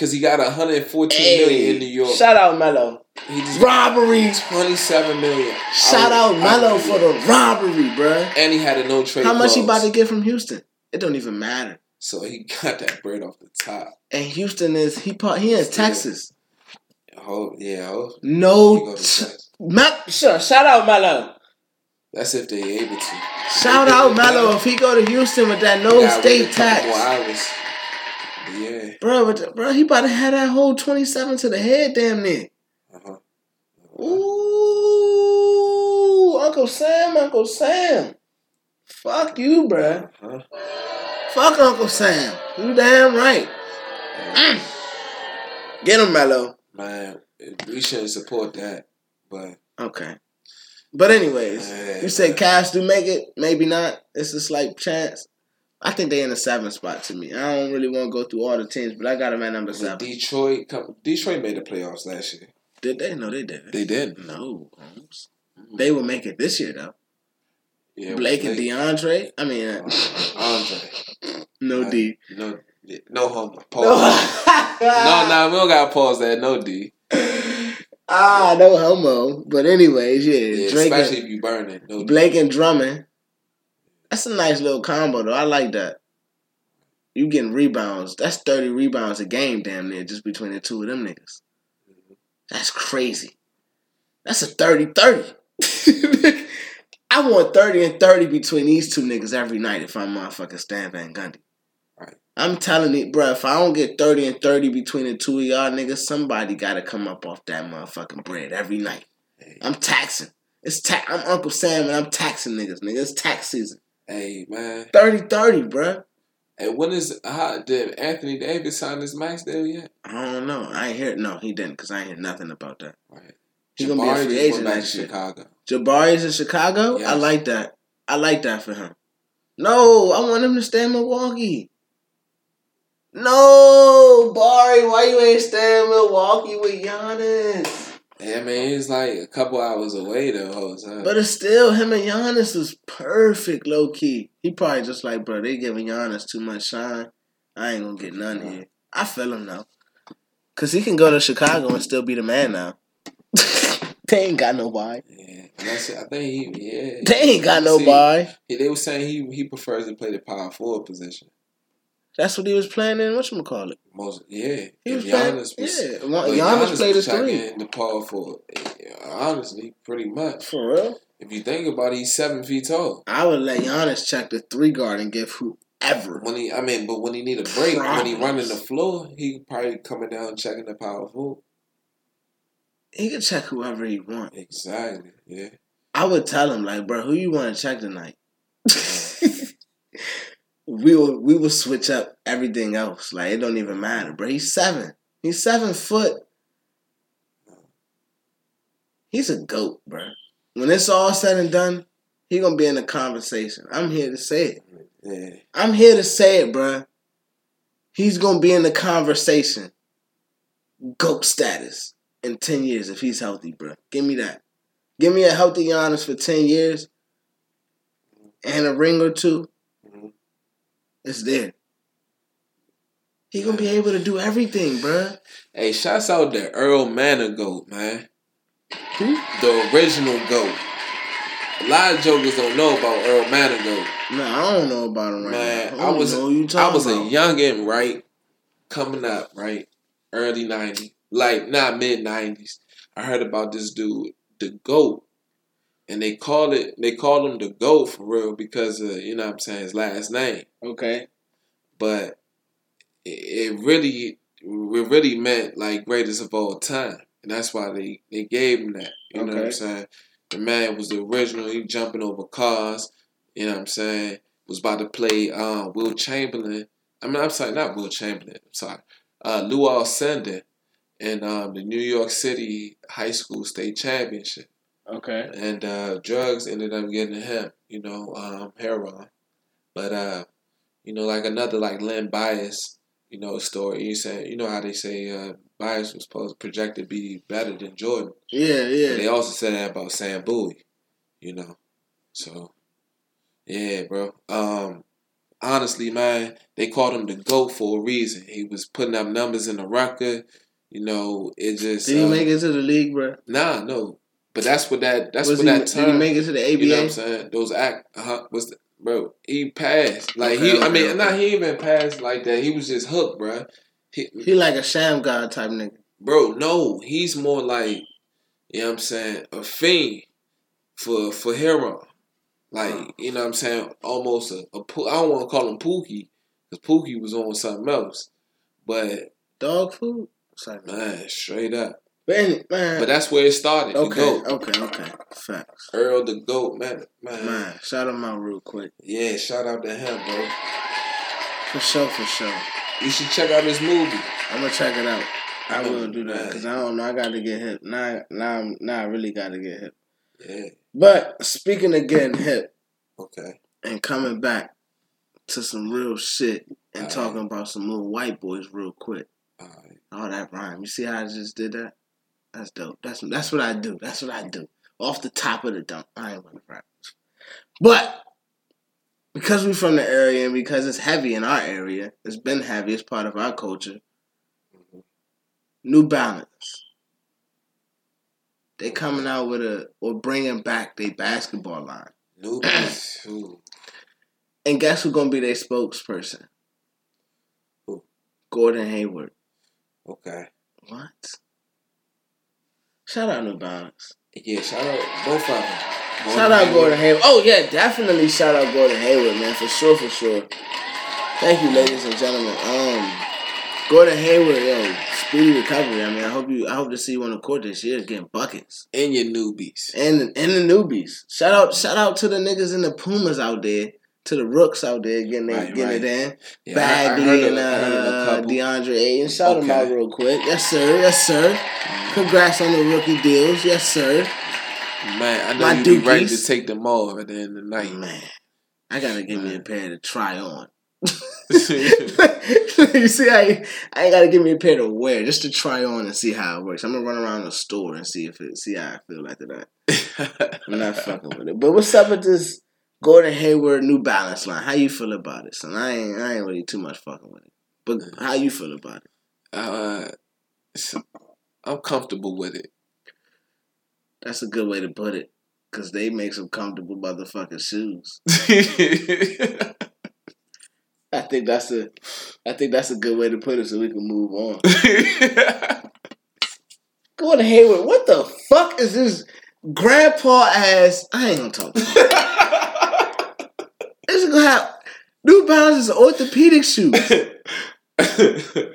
because he got one hundred fourteen million Hey, in New York. shout out Melo. He just Robbery. twenty seven million. Shout out Melo for the robbery, bruh. and he had a no trade. How much he about to get from Houston? It don't even matter. So he got that bread off the top. And Houston is he part he in Texas. Oh yeah, oh, No, go to sure, shout out Melo. That's if they able to. Shout out Melo if he go to Houston with that no Got rid of state a couple More tax, hours. But yeah. bro. But bro, he about to have that whole twenty seven to the head, damn near. Uh-huh. Ooh, Uncle Sam, Uncle Sam. Fuck you, bruh. Uh-huh. Fuck Uncle Sam. You damn right. Yeah. Get him, Melo. Man, we shouldn't support that. But Okay. But anyways, Yeah. you say Cavs do make it? Maybe not. It's a slight chance. I think they in the seventh spot to me. I don't really want to go through all the teams, but I got them at number seven. Detroit, Detroit made the playoffs last year. Did they? No, they didn't. They did. No, Holmes. They will make it this year though. Yeah, Blake and DeAndre. I mean, uh, Andre. no Right. D. No, no homo. Pause. No, no, no, we don't got to pause that. No D. Ah, no homo. But anyways, yeah, Yeah, Drake especially and, if you burn it. No D. Blake and Drummond. That's a nice little combo though. I like that. You getting rebounds. That's 30 rebounds a game, damn near, just between the two of them niggas. That's crazy. That's a 30-30. I want 30 and 30 between these two niggas every night if I'm motherfucking Stan Van Gundy. Right. I'm telling you, bruh, if I don't get 30 and 30 between the two of y'all niggas, somebody gotta come up off that motherfucking bread every night. Hey, I'm taxing. It's ta- I'm Uncle Sam and I'm taxing niggas, nigga. It's tax season. Hey, man. 30-30, bruh. And when is how did Anthony Davis sign his max deal yet? I don't know. I ain't hear no, he didn't, cause I ain't hear nothing about that. Right. He gonna be a Jabari free agent back to. Chicago. Jabari's in Chicago. I like that. I like that for him. No, I want him to stay in Milwaukee. No, Bari, why you ain't staying in Milwaukee with Giannis? Yeah, I mean, it's like a couple hours away the whole time. But it's still him and Giannis is perfect, low key. He probably just like, bro, they giving Giannis too much shine. I ain't gonna get none here. I feel him now, cause he can go to Chicago and still be the man now. they ain't got nobody. yeah, that's it. I think he, yeah. They ain't got See, nobody. he- They were saying he he prefers to play the power forward position. That's what he was playing in. What you call it? Most, yeah. He was And playing. Giannis was, yeah, Giannis, Giannis played the three. the power forward. Yeah, Honestly, pretty much. For real. If you think about it, he's seven feet tall. I would let Giannis check the three guard and give whoever. When he, I mean, but when he need a break, when he running the floor, he probably coming down checking the power forward. He can check whoever he want. Exactly. Yeah. I would tell him like, bro, who you want to check tonight? we will we will switch up everything else. Like it don't even matter, bro. He's seven. He's seven foot. He's a goat, bro. When it's all said and done, he gonna be in the conversation. I'm here to say it. Yeah. I'm here to say it, bruh. He's gonna be in the conversation. Goat status in ten years if he's healthy, bro. Give me that. Give me a healthy Giannis for ten years and a ring or two. It's there. He gonna be able to do everything, bruh. Hey, shouts out to Earl Manigault, man. Who? The original GOAT. A lot of jokers don't know about Earl Manigault. No, I don't know about him right Man, now. I was- know who you I talking was a youngin', right? Coming up, right? Early 90s. Like, not mid 90s. I heard about this dude, the GOAT. And they call it, they call him the GOAT for real because of, you know what I'm saying, his last name. Okay. But it, it really, it really meant like greatest of all time. And that's why they, they gave him that. You know what I'm saying? The man was the original. He jumping over cars. You know what I'm saying? Was about to play um, Wilt Chamberlain. I mean, I'm sorry, not Wilt Chamberlain. I'm sorry. Uh, Lou Alcindor in um, the New York City High School State Championship. Okay. And uh, drugs ended up getting to him, you know, um, heroin. But, uh, you know, like another like Len Bias, you know, story. You say, you know how they say uh, Bias was supposed projected to be better than Jordan. Yeah, But yeah. they also said that about Sam Bowie, you know. So, yeah, bro. Um, honestly, man, they called him the GOAT for a reason. He was putting up numbers in the record. You know, it just Did he uh, make it to the league, bro? Nah, no. But that's what that that's Was what he, that did term. he make it to the ABA? You know what I'm saying? Those act, uh-huh, was the, bro. He passed. Like Okay, he, I mean, okay. not he even passed like that. He was just hooked, bro. He, He like a sham god type nigga. bro, no, he's more like, you know what I'm saying, a fiend for for hero. Like, you know what I'm saying? Almost a, a I don't want to call him Pookie because Pookie was on something else. But Dog food? Sorry. man, straight up. But. But that's where it started. Okay, okay, okay. Facts. Earl the goat, man, man. Man, shout him out real quick. Yeah, shout out to him, bro. For sure, for sure. You should check out his movie. I'm gonna check it out. I Oh, will do that because I don't know. I got to get hip. Now, now, I'm- now I really got to get hip. Yeah. But speaking of getting hip Okay. and coming back to some real shit and Alright. talking about some little white boys real quick. All right. Oh, that rhyme. You see how I just did that? That's dope. That's that's what I do. That's what I do. Off the top of the dome. I ain't gonna rap. But because we're from the area and because it's heavy in our area, it's been heavy. It's part of our culture. New Balance. They coming out with a or bringing back their basketball line. Ooh. And guess who's gonna be their spokesperson? Who? Gordon Hayward. Okay. What? Shout out New Balance. Yeah, shout out both of them. Shout out Gordon Hayward. Oh yeah, definitely shout out Gordon Hayward, man, for sure, for sure. Thank you, ladies and gentlemen. Um, Gordon Hayward, yo, speedy recovery. I mean, I hope you, I hope to see you on the court this year, getting buckets, And your newbies. and and the newbies. Shout out, shout out to the niggas and the Pumas out there, to the rooks out there getting it, Right, getting right. it in. Yeah, Bagley and uh. DeAndre Ayton. Shout them out real quick. Yes, sir. Yes, sir. Congrats on the rookie deals. Yes, sir. Man, I know My you be ready to take them all at the end of the night. Man, I gotta give me a pair to try on. you see, I I gotta give me a pair to wear just to try on and see how it works. I'm gonna run around the store and see if it see how I feel after that. I'm not fucking with it. But what's up with this Gordon Hayward New Balance line? How you feel about it, son? I ain't I ain't really too much fucking with it. But how you feel about it? uh, I'm comfortable with it. That's a good way to put it. Cause they make some comfortable motherfucking shoes. I think that's a, I think that's a good way to put it, so we can move on. Gordon Hayward, what the fuck is this grandpa ass? I ain't gonna talk. This is gonna have New Balance is orthopedic shoes,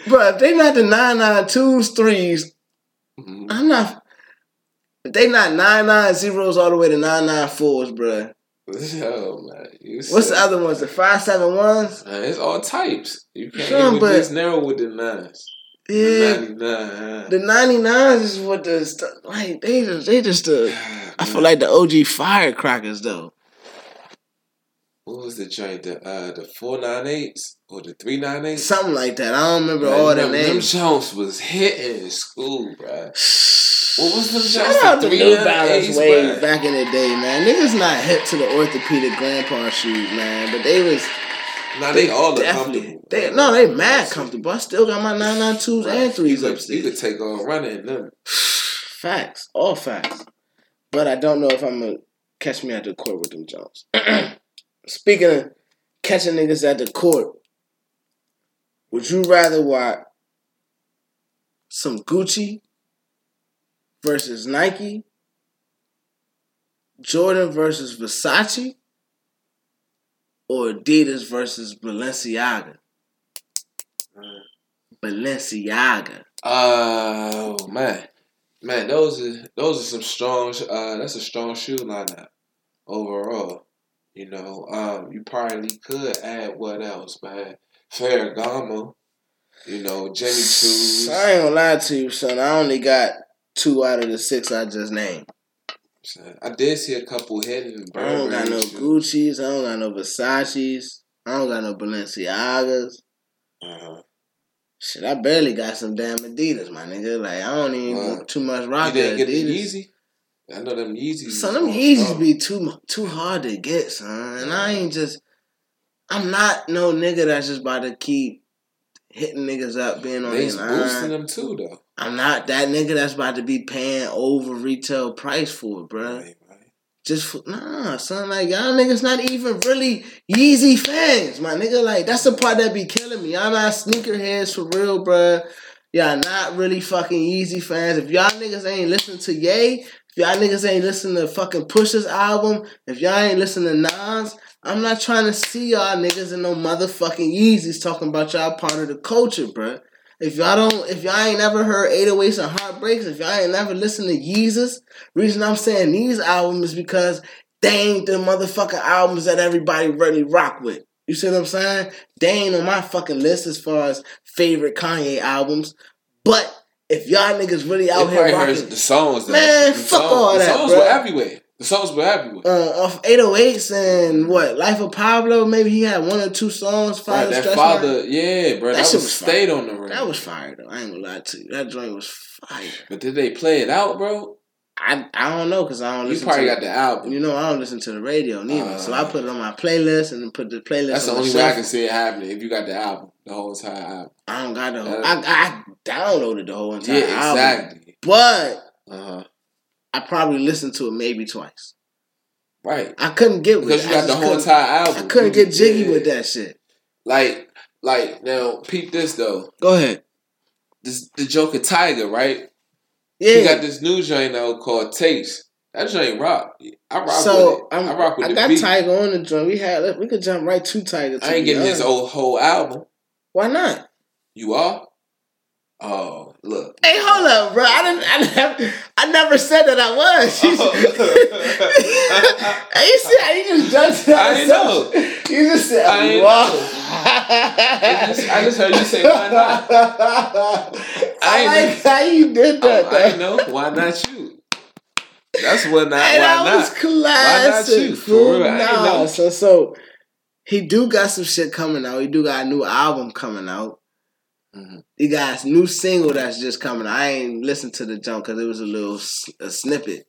bro. If they not the nine nine twos threes, Mhm. I'm not. If they not nine nine zeros all the way to nine nine fours, bro. Yo, man. What's the other ones? The five seven ones? Man, it's all types. You can't Son, even but- narrow with the nines. Yeah, The 99. huh? the ninety nines is what the like they just they just the. I feel like the OG firecrackers though. What was the joint? The uh the four nine eights or the three nine eights? Something like that. I don't remember all the them, them names. Jones was hitting in school, bro. What was them Shout Jones? out The to New Balance way back in the day, man. Niggas not hit to the orthopedic grandpa shoes, man. But they was Nah, they all look comfortable. they no, they mad comfortable. I still got my nine nine twos and You threes could, you could take on running in them. Facts, all facts. But I don't know if I'm gonna catch me at the court with them Jones. Speaking of catching niggas at the court, would you rather watch some Gucci versus Nike, Jordan versus Versace, or Adidas versus Balenciaga? Balenciaga. Oh man, man, those are those are some strong. Uh, that's a strong shoe lineup overall. You know, um, you probably could add what else, man? Ferragamo. You know, Jimmy Choo's. I ain't gonna lie to you, son. I only got two out of the six I just named. Son, I did see a couple hidden. I don't got no. Gucci's. I don't got no Versace's. I don't got no Balenciagas. Uh-huh. Shit, I barely got some damn Adidas, my nigga. Like I don't even Wow. too much You rock didn't at get the Adidas. Yeezy. I know them Yeezys. Son, them Yeezys be too too hard to get, son. And I ain't just. I'm not no nigga that's just about to keep hitting niggas up, being on They their boosting them too, though. I'm not that nigga that's about to be paying over retail price for it, bruh. Right, right. just for, nah, son. Like y'all niggas not even really Yeezy fans, my nigga. Like that's the part that be killing me. Y'all not sneakerheads for real, bruh. Y'all not really fucking Yeezy fans. If y'all niggas ain't listen to Ye, y'all niggas ain't listen to fucking Pusha's album, if y'all ain't listen to Nas, I'm not trying to see y'all niggas in no motherfucking Yeezys talking about y'all part of the culture, bruh. If y'all don't, if y'all ain't never heard 808s and Heartbreaks, if y'all ain't never listened to Yeezus, reason I'm saying these albums is because they ain't the motherfucking albums that everybody really rock with. You see what I'm saying? They ain't on my fucking list as far as favorite Kanye albums. But if y'all niggas really out They here rocking the songs, though. Man, the fuck songs, all the that, songs bro. were everywhere. The songs were everywhere. uh, off 808s and what Life of Pablo, maybe he had one or two songs. Right, Father that Stretch father, Mark. yeah, bro, That that, shit was stayed on the ring. That was fire though. I ain't gonna lie to you. That joint was fire. but did they play it out, bro? I I don't know because I don't You listen. probably to got the album. You know, I don't listen to the radio neither. so I Uh. put it on my playlist and then put the playlist. That's the on only way I can see it happening. If you got the album, the whole entire album. I don't got the whole. Uh, I, I downloaded the whole entire yeah, album, exactly. but Uh huh. I probably listened to it maybe twice. Right. I couldn't get with Because it. you I got the whole entire album. I couldn't get jiggy yeah. with that shit. Like, like now, peep this though. Go ahead. This the Joker Tyga, right? Yeah. He got this new joint now called Taste. That joint rock. I rock so with it. I'm, I um, rock with I got beat. Tyga on the joint. We had we could jump right to Tyga. To I ain't getting his old whole album. Why not? You are? Oh, look. Hey, hold up, bro. I didn't. I, never, I never said that I was. hey, you see how you just jumped to that I know. You just said, I "Wow." I just, I just heard you say why not. I, I like how you did that. Oh, I though. know. Why not you? That's what not. Hey, why that not? was classic. you? For real, I Nah, know. so so he do got some shit coming out. He do got a new album coming out. Mhm. He got a new single that's just coming. I ain't listened to the jump because it was a little a snippet.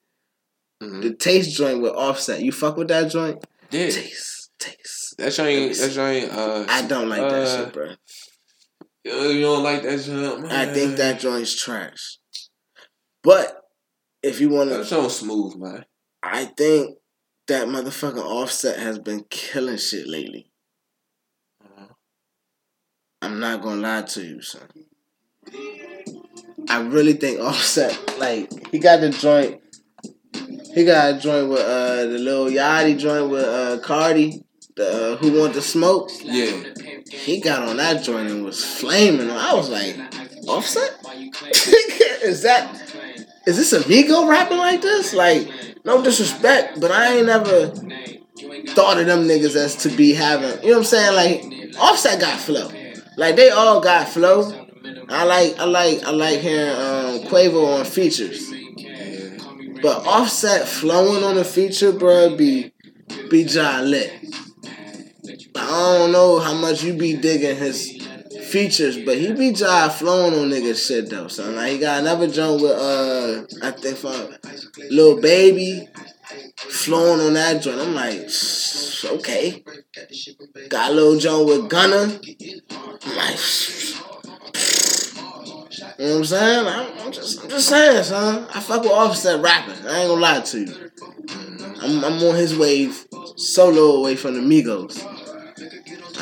Mhm. The taste joint with Offset. You fuck with that joint? Yeah, Taste, taste. that joint. That joint. Uh, I don't like that uh, shit, bro. uh, You don't like that joint? Man. I think that joint's trash. But if you want that to, joint smooth, man. I think that motherfucking Offset has been killing shit lately. I'm not gonna lie to you, son. I really think Offset, like, he got the joint. He got a joint with uh the little Yachty joint with uh Cardi, the uh, who want the smoke. Yeah, He got on that joint and was flaming. I was like, Offset? is that is this Amigo rapping like this? Like, no disrespect, but I ain't never thought of them niggas as to be having. You know what I'm saying? Like, Offset got flow. Like they all got flow. I like I like I like hearing um, Quavo on features. But Offset flowing on a feature, bro, be be lit. I don't know how much you be digging his features, but he be John flowing on niggas shit though, son. Like he got another joint with uh I think from Lil Baby flowing on that joint. I'm like, okay. Got a little joint with Gunna. I'm like, you know what I'm saying? I'm, I'm just, I'm just saying, son. I fuck with Offset rapping. I ain't gonna lie to you. I'm, I'm on his wave, solo away from the Migos.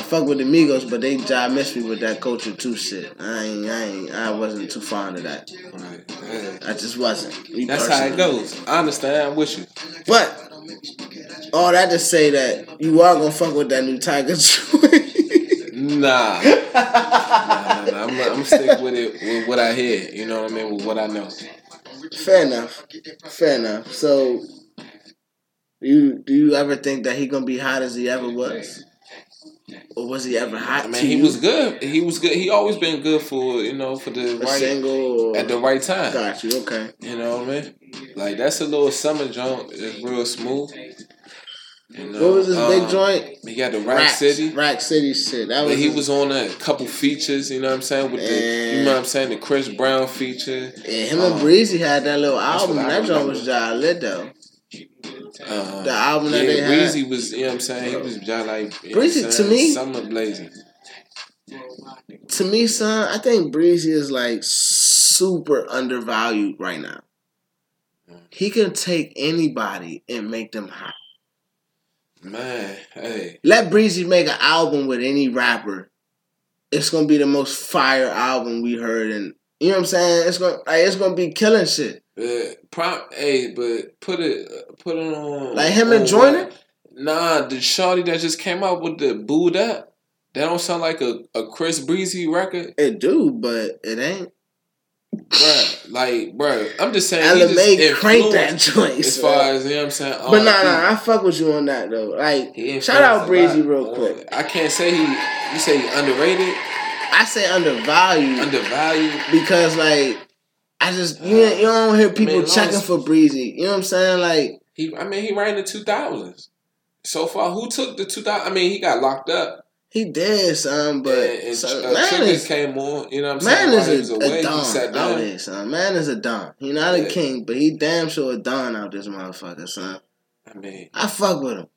I fuck with the Migos, but they job missed me with that culture two shit. I ain't, I ain't, I wasn't too fond of that. Right. I just wasn't. Me That's how it goes. I understand. I'm with you. But all that to say that you are gonna fuck with that new Tyga joint. Nah. nah, nah, nah. I'm, I'm stick with it with what I hear. You know what I mean? With what I know. Fair enough. Fair enough. So, you do you ever think that he gonna be hot as he ever was, or was he ever hot? I mean, he you? was good. He was good. He always been good for you know for the a right single. At the right time. Got you. Okay. You know what I mean? Like that's a little summer joint. It's real smooth. You know, What was his big um, joint? He got the Rack City. Rack City shit. That was. But he his- was on a couple features, you know what I'm saying? With the, you know what I'm saying, the Chris Brown feature. And him and um, Breezy had that little album. That joint was John lit though. Uh, The album that yeah, they had. Breezy was, you know what I'm saying? He was just like, Breezy, to me- Summer Blazing. To me, son, I think Breezy is like super undervalued right now. He can take anybody and make them hot. Man, hey. Let Breezy make an album with any rapper. It's gonna be the most fire album we heard, and you know what I'm saying. It's gonna like, it's gonna be killing shit. Uh, prom, hey, but put it, put it on. Like him on and Joyner? Nah, the shawty that just came out with the booed up. That don't sound like a, a Chris Breezy record, It do, but it ain't. bruh. Like, bruh, I'm just saying. LMA cranked that joint. As far as you know, what I'm saying. but nah, nah, I fuck with you on that though. Like, shout out Breezy real quick. I can't say he. You say he underrated, I say undervalued undervalued. because like I just you, you don't hear people I mean, checking for Breezy. You know what I'm saying? Like He, I mean, he ran the two thousands. So far, who took the two thousand? I mean, he got locked up. he did, son, but and, and son, uh, man is came on. You know what I'm man saying? Is a, away, a don out down. here, son. Man is a don. He not a king, but he damn sure a don out this motherfucker, son. I mean, I fuck with him.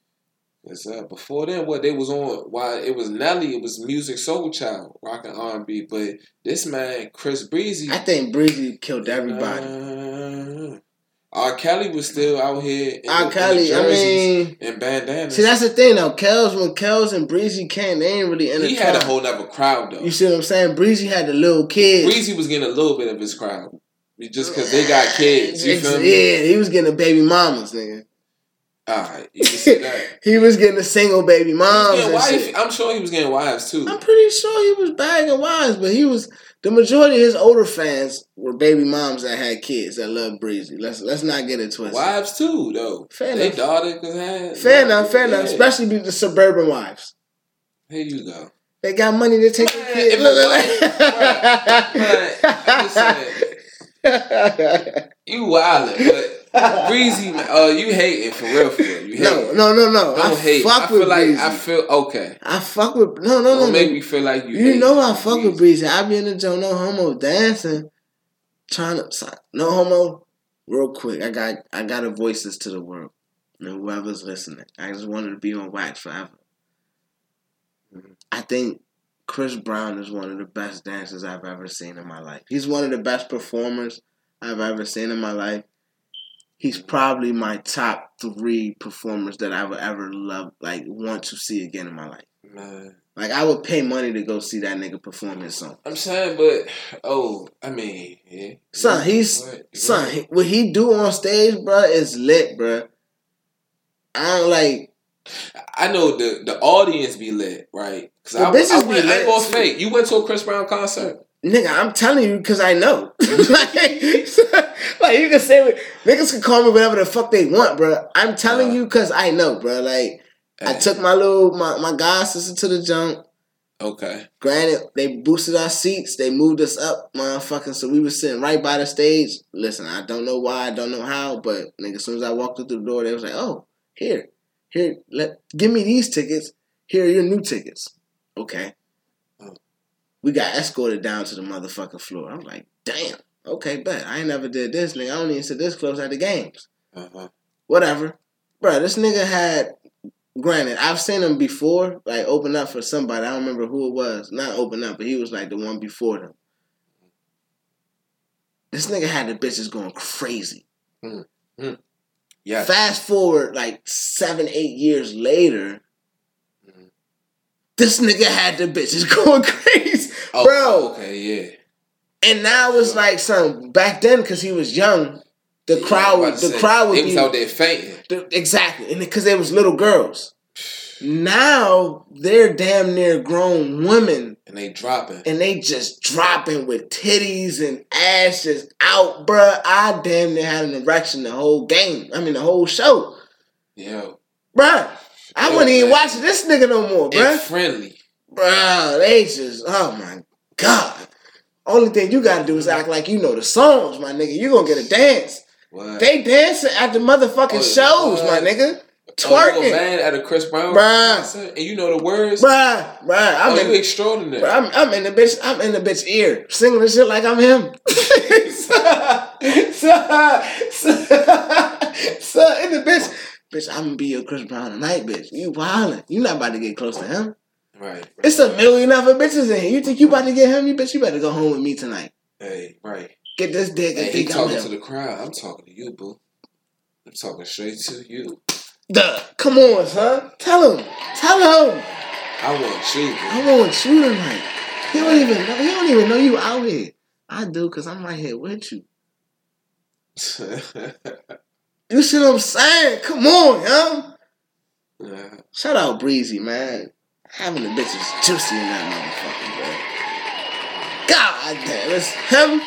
It's uh, before then what they was on. Why it was Nelly, it was Musiq Soulchild rocking R and B, but this man Chris Breezy, I think Breezy killed everybody. Uh, R. Kelly was still out here. In R. Kelly, I mean, and bandanas. see that's the thing though. Kels when Kels and Breezy came, they ain't really in he had a whole nother crowd though. You see what I'm saying? Breezy had the little kids. Breezy was getting a little bit of his crowd. Just because they got kids. You feel me? Yeah, he was getting the baby mamas, nigga. Alright, you can see that. He was getting a single baby He was moms. getting and wife- shit. I'm sure he was getting wives too. I'm pretty sure he was bagging wives, but he was the majority of his older fans were baby moms that had kids that loved Breezy. Let's let's not get it twisted. Wives too, though. Fair they enough. daughter could have. Fair enough, fair enough. Especially the suburban wives. Here you go. They got money to take the Man, kids. if it was- Man, I'm just saying, you wildin', but Breezy, man, uh, you hating for real, for real. You hating. No, no, no, no. Don't I hate. fuck I feel with like Breezy. I feel okay. I fuck with no, no, no. Don't no. make me feel like you. You hate know I fuck with Breezy. Breezy. I be in the joint, no homo, dancing, trying to no homo. Real quick, I got I got to voice this to the world and whoever's listening. I just wanted to be on wax forever. Mhm. I think Chris Brown is one of the best dancers I've ever seen in my life. He's one of the best performers I've ever seen in my life. He's probably my top three performers that I would ever love, like want to see again in my life. Man, Like I would pay money to go see that nigga perform his song. I'm saying, but oh, I mean, yeah. Son, he's What? son. What he do on stage, bro, is lit, bro. I don't like. I know the the audience be lit, right? Because I, bitches I, went, I lit, ain't fake. You went to a Chris Brown concert. Nigga, I'm telling you because I know. like, like, you can say niggas can call me whatever the fuck they want, bro. I'm telling Uh. you because I know, bro. Like I took my little my my god sister to the jump. okay. Granted, they boosted our seats. They moved us up, motherfucking. So we were sitting right by the stage. Listen, I don't know why, I don't know how, but nigga, as soon as I walked through the door, they was like, "Oh, here, here, let give me these tickets. Here are your new tickets." Okay. We got escorted down to the motherfucking floor. I'm like, "Damn, okay, bet I ain't never did this, nigga. I don't even sit this close at the games. Uh-huh. Whatever, bro. This nigga had." Granted, I've seen him before, like open up for somebody. I don't remember who it was. Not open up, but he was like the one before them. This nigga had the bitches going crazy. Yeah. Fast forward like seven, eight years later, Mhm. this nigga had the bitches going crazy, Oh, bro. Okay, yeah. And now it's like some back then because he was young. The Yeah, crowd, would about to the say, crowd would They was be out there fainting. the- exactly, and because they was little girls. Now they're damn near grown women And they dropping. and they just dropping with titties and ass just out, bruh. I damn near had an erection the whole game. I mean, the whole show, Yeah. bruh. I Yo, wouldn't even watch this nigga no more, bruh. friendly. Bruh, they just, oh my god. Only thing you gotta do is act like you know the songs, my nigga. You gonna get a dance. What? They dancing at the motherfucking shows, my nigga. Twerking, man at a Chris Brown Bruh. concert, and you know the words. bruh, bruh. I'm oh, in, you extraordinary. Bro, I'm, I'm in the bitch. I'm in the bitch ear, singing the shit like I'm him. so, so, so, in the bitch, bitch. I'm gonna be your Chris Brown tonight, bitch. You wildin'. You not about to get close to him. Right. right. It's a million other bitches in here. You think you about to get him? You bitch. You better go home with me tonight. Hey, right. Get this dick and he talking to the crowd. I'm talking to you, boo. I'm talking straight to you. Duh. Come on, son. Tell him. Tell him. I want you, boo. I want you tonight. He don't even know. He don't even know you out here. I do, cause I'm right here with you. You see what I'm saying? Come on, yo. yeah. Shout out Breezy, man. Having the bitches juicy in that motherfucker, bro. God damn, it's him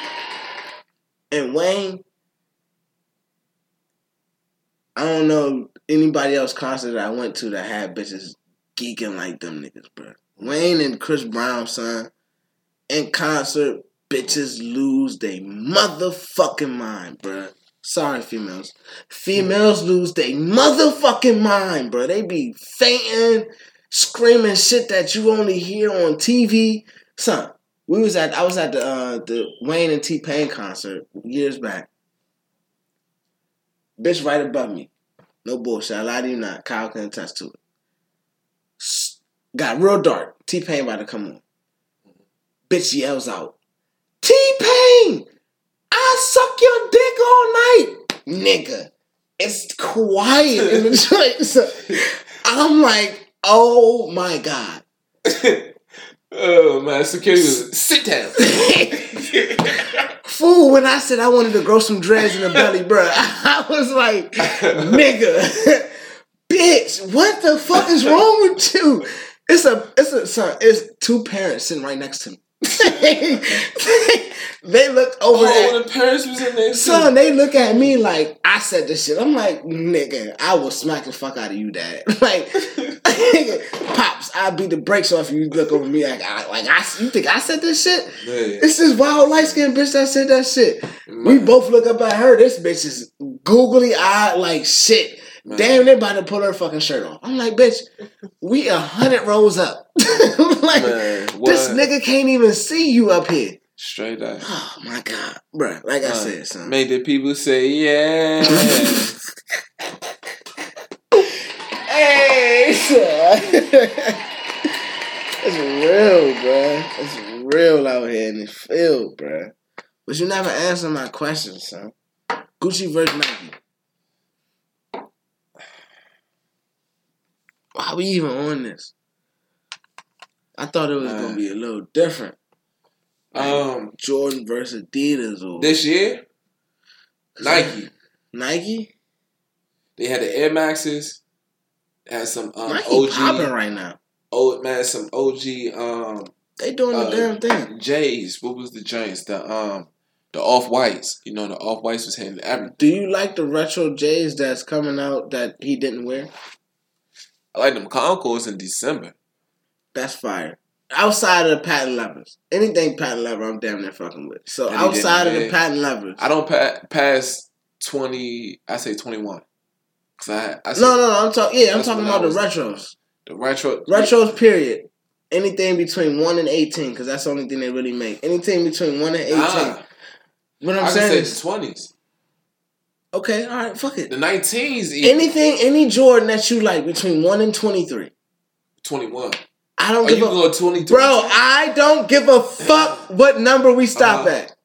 and Wayne. I don't know anybody else concert I went to that had bitches geeking like them niggas, bro. Wayne and Chris Brown, son, in concert, bitches lose their motherfucking mind, bro. Sorry, females. Females lose their motherfucking mind, bro. They be fainting, screaming shit that you only hear on TV. Son, we was at I was at the uh, the Wayne and T Pain concert years back. Bitch right above me. No bullshit. I lie to you not. Kyle can attest to it. Got real dark. T Pain about to come on. Bitch yells out, T Pain, I suck your dick all night. Nigga, it's quiet in the joint. So I'm like, oh my God. oh man, security was sit down. Fool, when I said I wanted to grow some dreads in the belly, bruh, I was like, nigga, bitch, what the fuck is wrong with you? It's a, it's a, son, it's two parents sitting right next to me. they look over oh, at, oh, the parents was in there. son, they look at me like, I said this shit. I'm like, nigga, I will smack the fuck out of you, dad. Like, pops, I'll beat the brakes off you. You look over me like, I, like I, you think I said this shit? Man, It's this wild light skinned bitch that said that shit. We both look up at her. This bitch is googly eyed like shit. Man. Damn, they about to pull her fucking shirt off. I'm like, bitch, we a hundred rows up. like Man, this nigga can't even see you up here. Straight up. Oh my god, bruh. Like I Uh, said, son. Made the people say, yeah. Hey, son. It's real, bruh. It's real out here in the field, bruh. But you never answer my question, son. Gucci versus Nike. Why we even on this? I thought it was Uh, gonna be a little different. um, Jordan versus Adidas or this year, Nike. Nike. They had the Air Maxes. Had some um, Nike OG, popping right now. oh man, some OG um They doing the Uh, damn thing. Jays. What was the J's? The um the off whites. You know, the off whites was hitting everything. Do you like the retro Jays that's coming out that he didn't wear? I like them Concords in December. That's fire. Outside of the patent levers, anything patent lever, I'm damn near fucking with. So And he didn't outside of the patent levers, I don't pa- pass twenty. I say twenty one. Cause I, I say no, no, no. I'm talking. Yeah, I'm talking about the retros. the retro Retros, period. Anything between one and eighteen, because that's the only thing they really make. Anything between one and eighteen. Nah, what I'm I saying say is, twenties. Okay, all right, fuck it. The nineteens. Anything, any Jordan that you like between one and twenty three. Twenty one. I don't Are give you a going twenty three? Bro, I don't give a fuck what number we stop Uh-huh. at.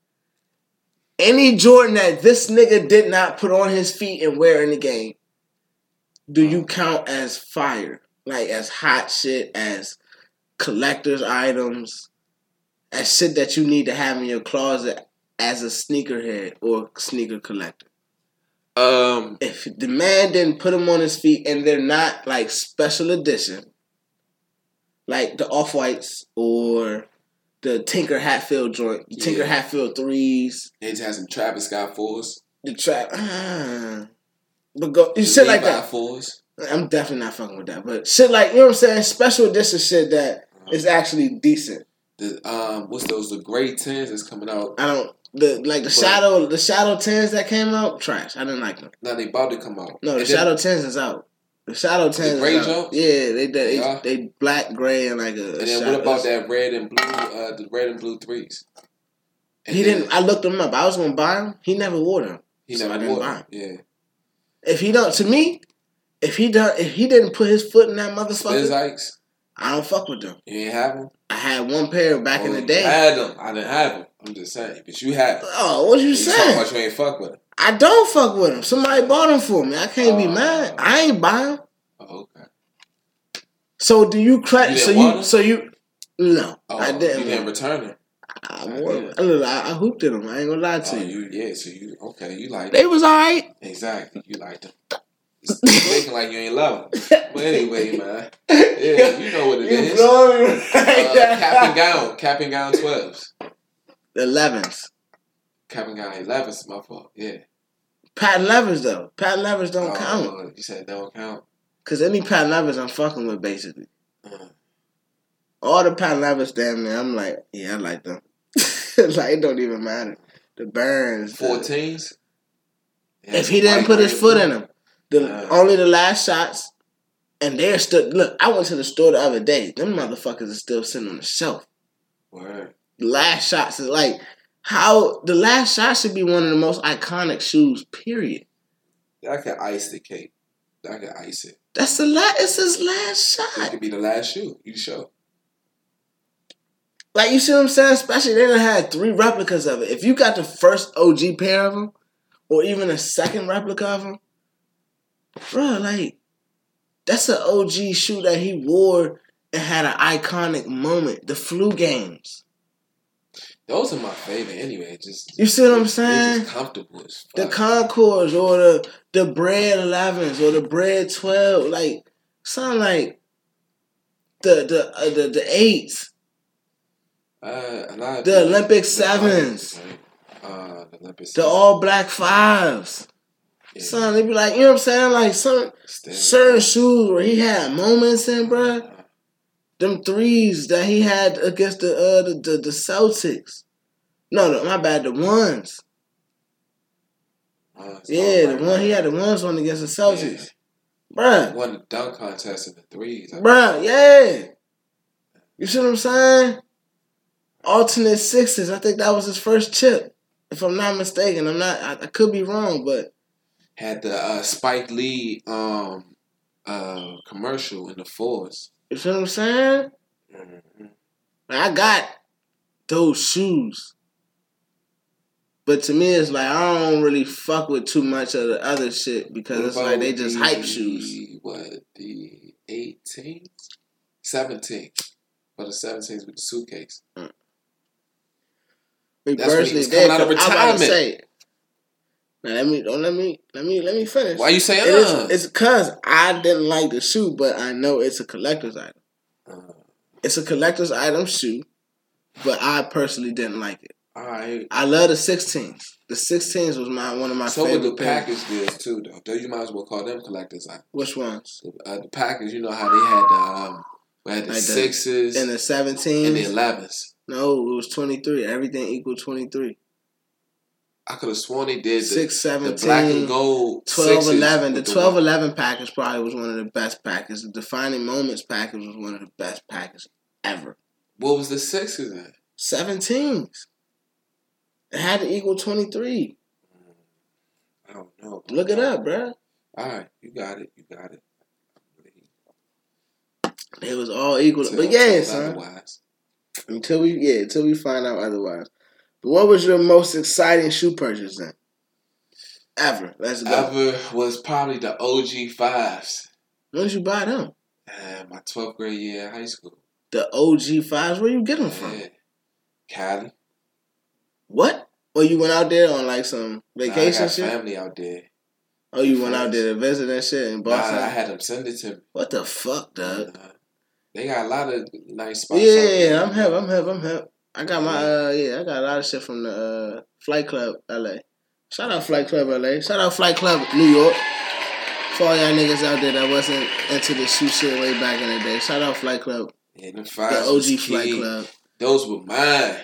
Any Jordan that this nigga did not put on his feet and wear in the game, do you Uh-huh. count as fire? Like as hot shit, as collector's items, as shit that you need to have in your closet as a sneakerhead or sneaker collector. Um, If the man didn't put them on his feet and they're not like special edition, like the off whites or the Tinker Hatfield joint, the Tinker Hatfield threes, they just had some Travis Scott fours. the trap. Ah. But go you shit like that. fours. I'm definitely not fucking with that. But shit like you know what I'm saying, special edition shit that is actually decent. The um, what's those? The gray tens that's coming out. I don't the like the shadow the shadow tens that came out trash. I didn't like them. Now they about to come out. No, the And then- shadow tens is out. The shadow tens gray is out. Yeah, they they, Yeah. they black gray and like a. And then shadow. what about that red and blue? Uh, the red and blue threes. And He then didn't. I looked him up. I was gonna buy him. He never wore them. He so never I didn't wore buy them. Yeah. If he don't, to me, if he done, if he didn't put his foot in that motherfucker, Spizikes. I don't fuck with them. You ain't have them. I had one pair back in Oh, the day. I had them. I didn't have them. I'm just saying, but you have. Oh, what you You saying? about you ain't fuck with them. I don't fuck with them. Somebody bought them for me. I can't be Oh. mad. I ain't buy them. Oh, okay. So do you You credit? So you? 'em? So you? No, Oh, I didn't. You didn't return it. I, I did. Look, I, I hooped at them. I ain't gonna lie to Oh, you. you yeah. So you okay? You like They was alright. exactly? You like them. It's making like you ain't love them. But anyway, man. Yeah, you know what it you is. blowing Uh, cap and gown, cap and gown twelves, The elevens. cap and gown. My fault. Yeah. Pat levers though. Pat levers don't Oh, count. You said don't count. Cause any Pat levers I'm fucking with basically. Uh, All the Pat levers damn man, I'm like, yeah, I like them. like it don't even matter. The burns. Fourteens. If he didn't put his foot in them. The Uh. only the last shots. And they're still look, I went to the store the other day. Them motherfuckers are still sitting on the shelf. Word. Last shots is like how the last shot should be one of the most iconic shoes, period. I can ice the cake. I can ice it. That's the last it's his last shot. It could be the last shoe. You show. Like you see what I'm saying? Especially they done had three replicas of it. If you got the first OG pair of them, or even a second replica of them, bro, like that's an OG shoe that he wore and had an iconic moment. The flu games. Those are my favorite anyway. Just You see what I'm saying? comfortable as The. Concords or the the bread elevens or the bread twelve, like sound like the the uh, the the eights. uh, a lot The people- Olympic sevens. right? Uh, the Olympic The all black fives. Yeah. Son, they be like, you know what I'm saying? Like some certain shoes where he had moments in, bruh. Them threes that he had against the uh the, the, the Celtics. No, no, my bad, the ones. uh. Yeah, the one he had the ones on against the Celtics. Bruh. Won the dunk contest in the threes. I Bruh, yeah. You see what I'm saying? Alternate sixes. I think that was his first chip. If I'm not mistaken. I'm not I, I could be wrong, but had the uh, Spike Lee um uh commercial in the fours. You see what I'm saying? Mhm. I got those shoes. But to me, it's like I don't really fuck with too much of the other shit because What it's like they just the- hype shoes. What the 18th, 17th, but the 17th with the suitcase. Me That's when he was coming out of they- I'm about to retirement. say. Now let me don't let me let me let me finish. Why you say It is, uh? it's because I didn't like the shoe, but I know it's a collector's item. Uh, It's a collector's item shoe, but I personally didn't like it. right. I love the 16s. The 16s was my one of my So favorite the pairs. package deals too, though. Though you might as well call them collectors. Like Which ones? the, uh, the package, you know how they had the um, we had the Like the- sixes And the 17s and 17s? the elevens. no, it was 23. Everything equal 23. I could have sworn they did the, 6, the 17, black and gold 12, 11. The with 12, white. 11 package probably was one of the best packages. The Defining Moments package was one of the best packages ever. What was the sixes then? 17s. It had to equal 23. I don't know. Look it up, bruh. All right, you got it. You got it. It was all equal. Tell- but yeah, son. Otherwise, Until we yeah, until we find out otherwise. What was your most exciting shoe purchase then? Ever. Let's go. ever was probably the OG fives. When did you buy them? Uh, my 12th grade year in high school. The OG fives. Where you get them from? Yeah. Cali. What? Or you went out there on like some Nah, vacation I got shit? family out there. Oh, you went out there to visit that shit and Nah. I had them send it to me. What the fuck, dog? Uh, they got a lot of nice spots. Yeah, I'm hip. I'm hip. I'm hip. I got my uh yeah, I got a lot of shit from the uh Flight Club LA. Shout out Flight Club LA. Shout out Flight Club New York. For all y'all niggas out there that wasn't into the shoe shit way back in the day. Shout out Flight Club. Yeah, The was OG Flight. Club. Those were mine.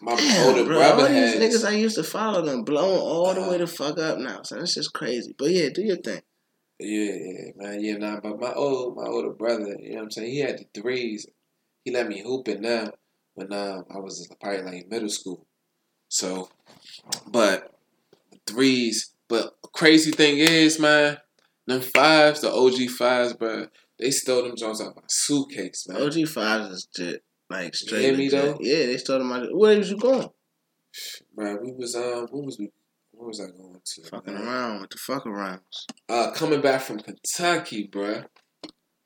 My Damn, older bro, brother all these niggas I used to follow them blowing all the Uh-huh. way the fuck up now. So that's just crazy. But yeah, do your thing. Yeah, yeah, man. Yeah, nah, but my old my older brother, you know what I'm saying? He had the threes. He let me hoop it now when um, I was probably like in middle school. So, but threes. But crazy thing is, man, them fives, the OG fives, bro, they stole them Jones out my suitcase, man. OG fives is legit. Like straight. hear me, though? Yeah, they stole them out. Where was you going? Bro, we was um, what was we? Where was I going to? Fucking man? around with the fuck arounds. Uh, coming back from Kentucky, bro.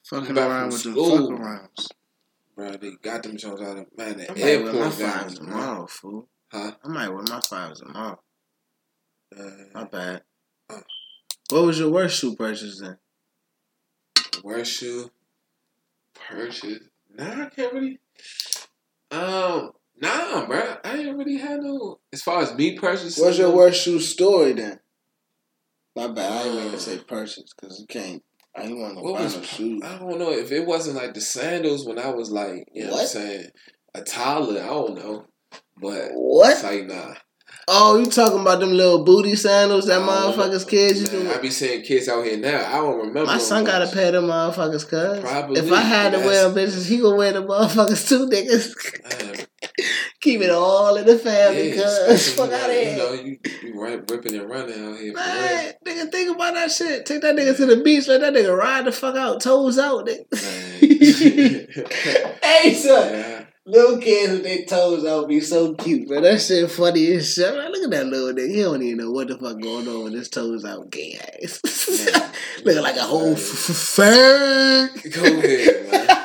Fucking around with the school. fuck arounds. Bro, they got them Jones out of man. The I might wear my airport fives tomorrow, fool. Huh? I might wear my fives tomorrow. My Uh, bad. Uh. What was your worst shoe purchase then? worst shoe purchase. Nah, I can't really. Um, nah, bro. I ain't really had no. As far as me purchasing, What's your worst shoe story then? My bad. I mean to say purchase because you can't. I didn't want to buy was no shoes. I don't know if it wasn't like the sandals when I was like, you know what I'm saying, a toddler. I don't know, but it's What? like nah. Oh, you talking about them little booty sandals that I don't know. motherfuckers kids used to I be seeing kids out here now. I don't remember. My son got pair of them motherfuckers, cuz. Probably, If I had to wear them bitches, he gonna wear the motherfuckers too, niggas. Keep it all in the family, yeah, cuz. Fuck out of You here. know, you, you run, ripping and running out here. Man, nigga, think about that shit. Take that nigga to the beach, let that nigga ride the fuck out, toes out, nigga. Hey, son. yeah. Little kids with their toes out be so cute, man. That shit funny as shit. Man, look at that little nigga. He don't even know what the fuck going on with his toes out, gay ass. Looking like a whole fag. Go ahead, man.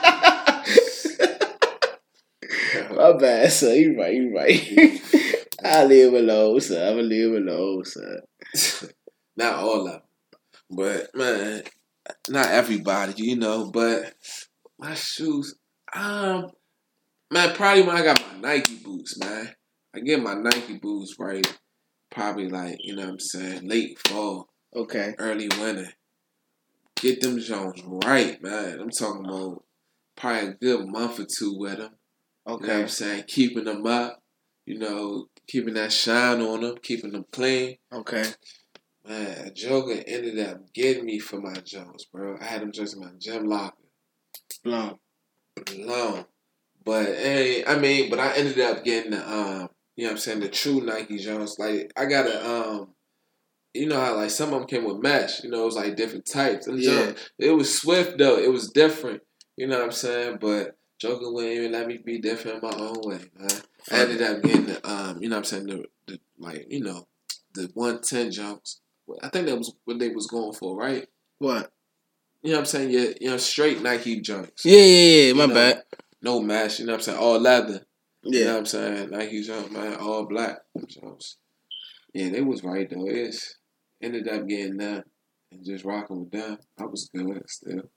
My bad, son. You right, you right. I live alone, son. I'm gonna leave him alone, son. not all of them, but man, not everybody, you know. But my shoes, um, man, probably when I got my Nike boots, man. I get my Nike boots right, probably like you know what I'm saying, late fall, Okay. early winter. Get them Jones right, man. I'm talking about probably a good month or two with them. You know what Okay. I'm saying? Keeping them up, you know, keeping that shine on them, keeping them clean. Okay. Man, Joker ended up getting me for my Jones, bro. I had them just in my gym locker. Long. Long. But hey, I mean, but I ended up getting the um, you know what I'm saying, the true Nike Jones. Like I got a um you know how like some of them came with mesh, you know, it was like different types. And Yeah. Jones, it was swift though, it was different. You know what I'm saying? But Joker wouldn't even let me be different in my own way, man. I ended up getting the um, you know what I'm saying, the, the like, you know, the one ten Jones. I think that was what they was going for, right? What? You know what I'm saying? Yeah, you know, straight Nike junks. Yeah, yeah, yeah. My You know, bad. No mesh, you know what I'm saying? All leather. You know Yeah. what I'm saying? Nike jump, man, all black jumps. Yeah, they was right though. It's ended up getting that and just rocking with them. I was good still.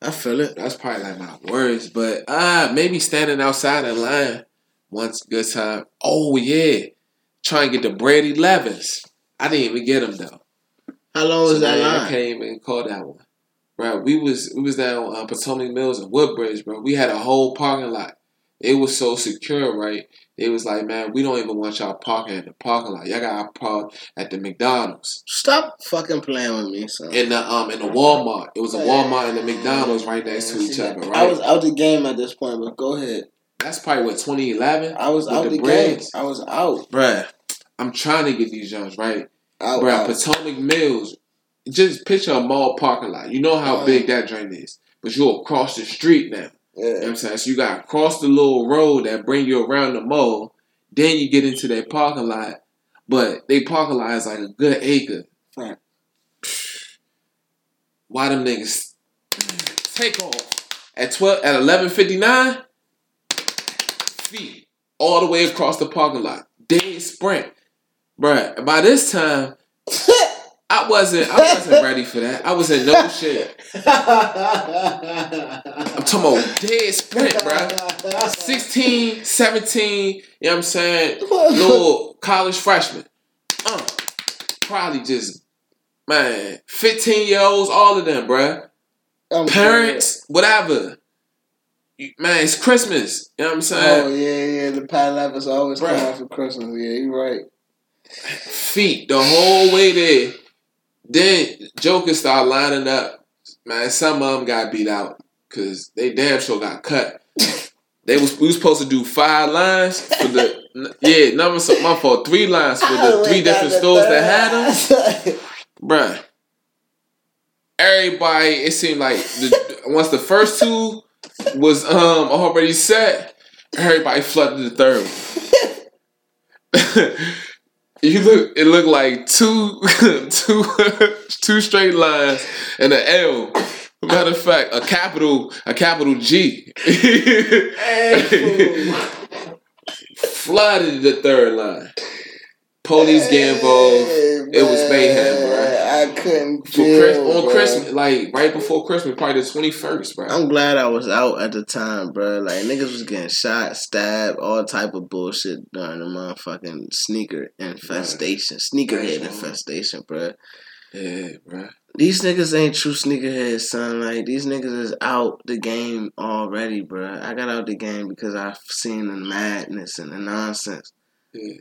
I feel it. That's probably like my worst, but ah, maybe standing outside in line once good time. Oh yeah, trying to get the Brady Levins. I didn't even get them though. How long was So, that man, I line? can't even call that one. Bro, we was we was down uh, Potomac Mills and Woodbridge, bro. We had a whole parking lot. It was so secure, right? It was like, man, we don't even want y'all parking at the parking lot. Y'all got park at the McDonald's Stop fucking playing with me, son. in the um in the Walmart. It was a Walmart and the McDonald's right next to each other, right? I was out the game at this point, but go ahead. That's probably what 2011, I was out the the, game. I was out. Bruh, I'm trying to get these jumps right. Out. Bruh, out. Potomac Mills. Just picture a mall parking lot. You know how big that drain is, but you're across the street now. You know what I'm saying? So you got to cross the little road that bring you around the mall. Then you get into their parking lot. But they parking lot is like a good acre. Right. Why them niggas take off at twelve at eleven fifty nine? Feet all the way across the parking lot. Dead sprint, bruh. By this time, I wasn't. I wasn't ready for that. I was in no shit. I'm talking about dead sprint, bruh. 16, 17, you know what I'm saying? Little college freshman. Uh, probably just, man, 15 year olds, all of them, bro. Parents, whatever. Man, it's Christmas. You know what I'm. Oh saying? yeah, yeah. The Pat Levis always come out for Christmas. Yeah, you're right. Feet the whole way there. Then Jokers start lining up. Man, some of them got beat out because they damn sure got cut. They was we was supposed to do five lines for the yeah number so my fault three lines for the three different stores that had them, bruh. Everybody, it seemed like the, once the first two was um already set, everybody flooded the third one. you look, it looked like two, two, two straight lines and an L. Matter of fact, a capital, a capital G. Flooded the third line. Police getting involved. It was mayhem, bruh. I couldn't For feel, Chris, on bruh. Christmas, like right before Christmas, probably the twenty first, bro. I'm glad I was out at the time, bro. Like niggas was getting shot, stabbed, all type of bullshit during the motherfucking sneaker infestation, sneakerhead infestation, bro. Yeah, bro. These niggas ain't true sneakerheads, son. Like these niggas is out the game already, bro. I got out the game because I've seen the madness and the nonsense. Yeah,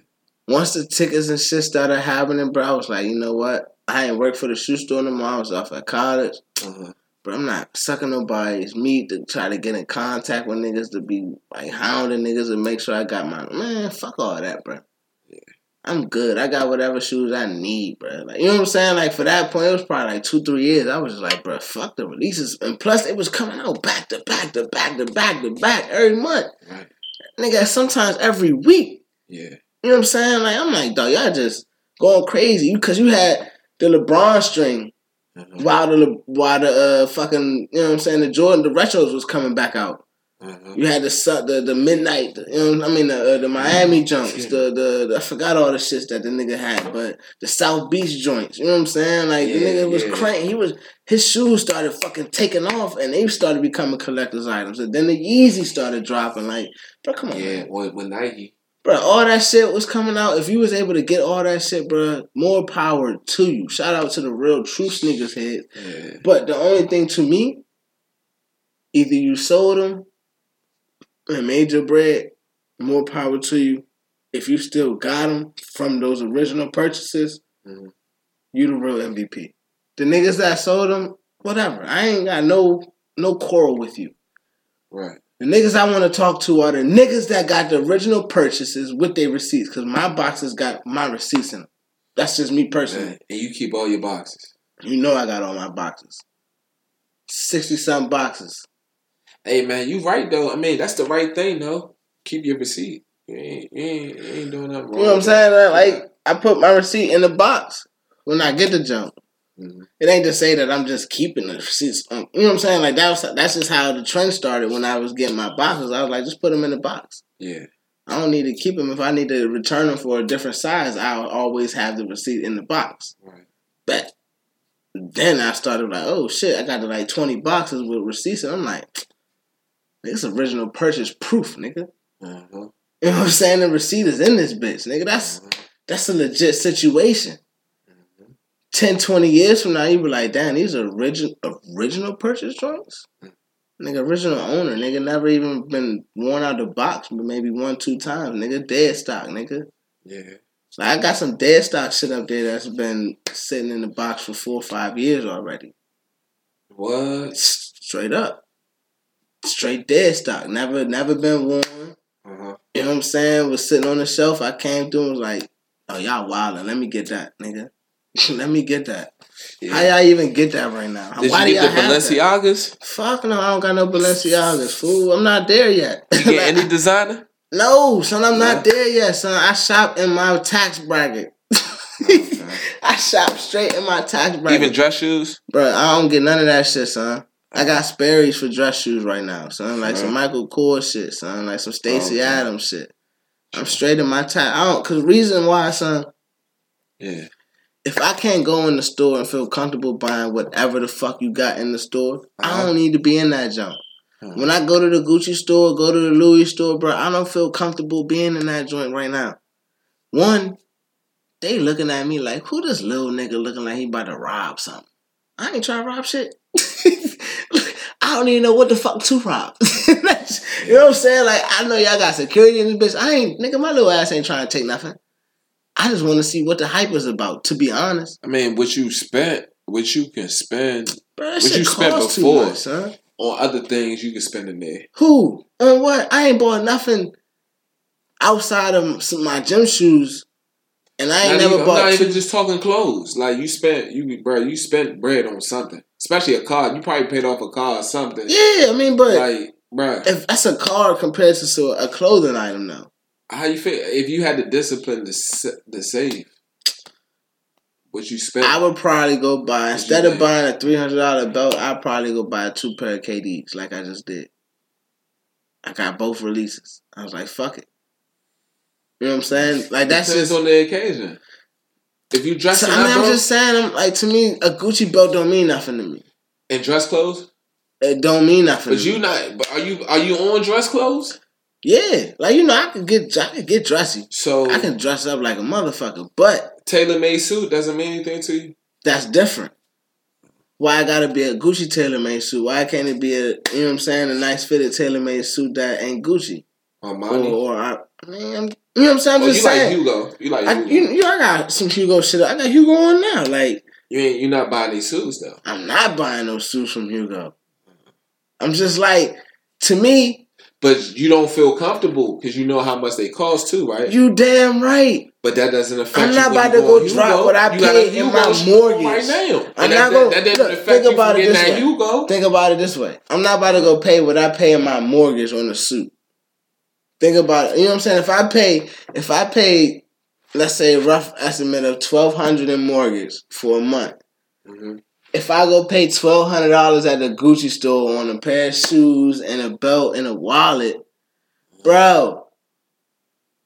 Once the tickets and shit started happening, bro, I was like, you know what? I ain't work for the shoe store no more. I was off at college. uh-huh. But I'm not sucking nobody's meat to try to get in contact with niggas to be like hounding niggas and make sure I got my man. Fuck all that, bro. Yeah. I'm good. I got whatever shoes I need, bro. Like you know what I'm saying? Like for that point, it was probably like two, three years. I was just like, bro, fuck the releases. And plus, it was coming out back to back to back to back to back every month, right. nigga. Sometimes every week. Yeah, You know what I'm saying? Like I'm like, dog, y'all just going crazy because you had the LeBron string uh-huh. while the while the uh, fucking you know what I'm saying the Jordan the retros was coming back out. Uh-huh. You had the the the midnight, the, you know I mean the uh, the Miami jumps, the, the the I forgot all the shits that the nigga had, but the South Beach joints. You know what I'm saying? Like the nigga was yeah. crank. He was his shoes started fucking taking off, and they started becoming collectors items. And then the Yeezy started dropping. Like, bro, come on, yeah. man. With Nike, bro. All that shit was coming out. If you was able to get all that shit, bro, more power to you. Shout out to the real true sneakers heads. yeah, But the only thing to me, either you sold them and made your bread, more power to you. If you still got them from those original purchases, Mhm. You the real MVP. The niggas that sold them, whatever. I ain't got no no quarrel with you. Right. The niggas I want to talk to are the niggas that got the original purchases with their receipts, because my boxes got my receipts in them. That's just me personally. Man, and you keep all your boxes. You know I got all my boxes. Sixty something boxes. Hey man, you right though. I mean, that's the right thing though. Keep your receipt. You ain't, you ain't, you ain't doing nothing wrong. You know what I'm saying? Like I put my receipt in the box when I get the jump. Mhm. It ain't to say that I'm just keeping the receipts. Um, you know what I'm saying? Like that was that's just how the trend started when I was getting my boxes. I was like, just put them in the box. Yeah. I don't need to keep them. If I need to return them for a different size, I'll always have the receipt in the box. Right. But then I started like, oh shit, I got to like 20 boxes with receipts. And I'm like, this original purchase proof, nigga. Uh-huh. You know what I'm saying? The receipt is in this bitch, nigga. That's Uh-huh. that's a legit situation. Mhm. 10, 20 years from now, you be like, damn, these are original original purchase joints? Nigga, original owner, nigga, never even been worn out of the box, but maybe one, two times, nigga. Dead stock, nigga. Yeah. Like I got some dead stock shit up there that's been sitting in the box for four or five years already. What? Straight up. Straight dead stock. Never never been worn. Uh-huh. You know what I'm saying? Was sitting on the shelf. I came through and was like, oh y'all wildin'. Let me get that, nigga. Let me get that. Yeah. How y'all even get that right now? Did Why you do get y'all the? Balenciagas? Fuck no, I don't got no Balenciagas, fool. I'm not there yet. You get any designer? no, son, I'm not No? there yet, son. I shop in my tax bracket. I shop straight in my tax bracket. Even dress shoes? Bro, I don't get none of that shit, son. I got Sperry's for dress shoes right now, son. Like some uh-huh. Michael Kors shit, son. Like some Stacy Okay. Adams shit. I'm straight in my tax. I don't, cause reason why, son. Yeah. If I can't go in the store and feel comfortable buying whatever the fuck you got in the store, I Uh-huh. don't need to be in that junk. Hmm. When I go to the Gucci store, go to the Louis store, bro, I don't feel comfortable being in that joint right now. One, they looking at me like, who this little nigga looking like he about to rob something? I ain't trying to rob shit. I don't even know what the fuck to rob. You know what I'm saying? Like, I know y'all got security in this bitch. I ain't, nigga, my little ass ain't trying to take nothing. I just want to see what the hype is about, to be honest. I mean, what you spent, what you can spend Bro, What you spent before? much, son. on other things, you can spend in there. Who? On what? I ain't bought nothing outside of some, my gym shoes, and I ain't Not never even, I'm bought. not two- even just talking clothes. Like you spent, you bro, you spent bread on something, especially a car. You probably paid off a car or something. yeah, I mean, but Like, bro, if that's a car compared to so a clothing item, though. How you feel if you had the discipline to to save what you spent? I would probably go buy instead of buying a three hundred dollar belt. I'd probably go buy two pair of KDs, like I just did. I got both releases. I was like, fuck it. You know what I'm saying? Like that's just. on the occasion. If you dress So, I mean, I'm bro, just saying. I'm like to me, a Gucci belt don't mean nothing to me. in dress clothes, It don't mean nothing. but you me. not. But are you are you on dress clothes? Yeah, like you know, I can get I could get dressy. So I can dress up like a motherfucker, but tailor made suit doesn't mean anything to you. that's different. Why I gotta be a Gucci tailor made suit? Why can't it be a you know what I'm saying a nice fitted tailor made suit that ain't Gucci or Armani. or I, I mean, I'm, you know what I'm saying? I'm oh, just you like. Hugo. You like I, Hugo. you, you, I got some Hugo shit. I got Hugo on now. Like you ain't you not buying these suits though. I'm not buying those suits from Hugo. I'm just like, to me, But you don't feel comfortable because you know how much they cost too, right? you damn right. but that doesn't affect I'm not about to go go drop Hugo. what I paid in Hugo my mortgage. right now. I'm And not that, gonna- that, that doesn't look, affect think you about it this way. Hugo. Think about it this way. I'm not about to go pay what I pay in my mortgage on a suit. Think about it. You know what I'm saying? If I pay, if I pay, let's say a rough estimate of twelve hundred in mortgage for a month. Mhm. If I go pay twelve hundred dollars at the Gucci store on a pair of shoes and a belt and a wallet, bro,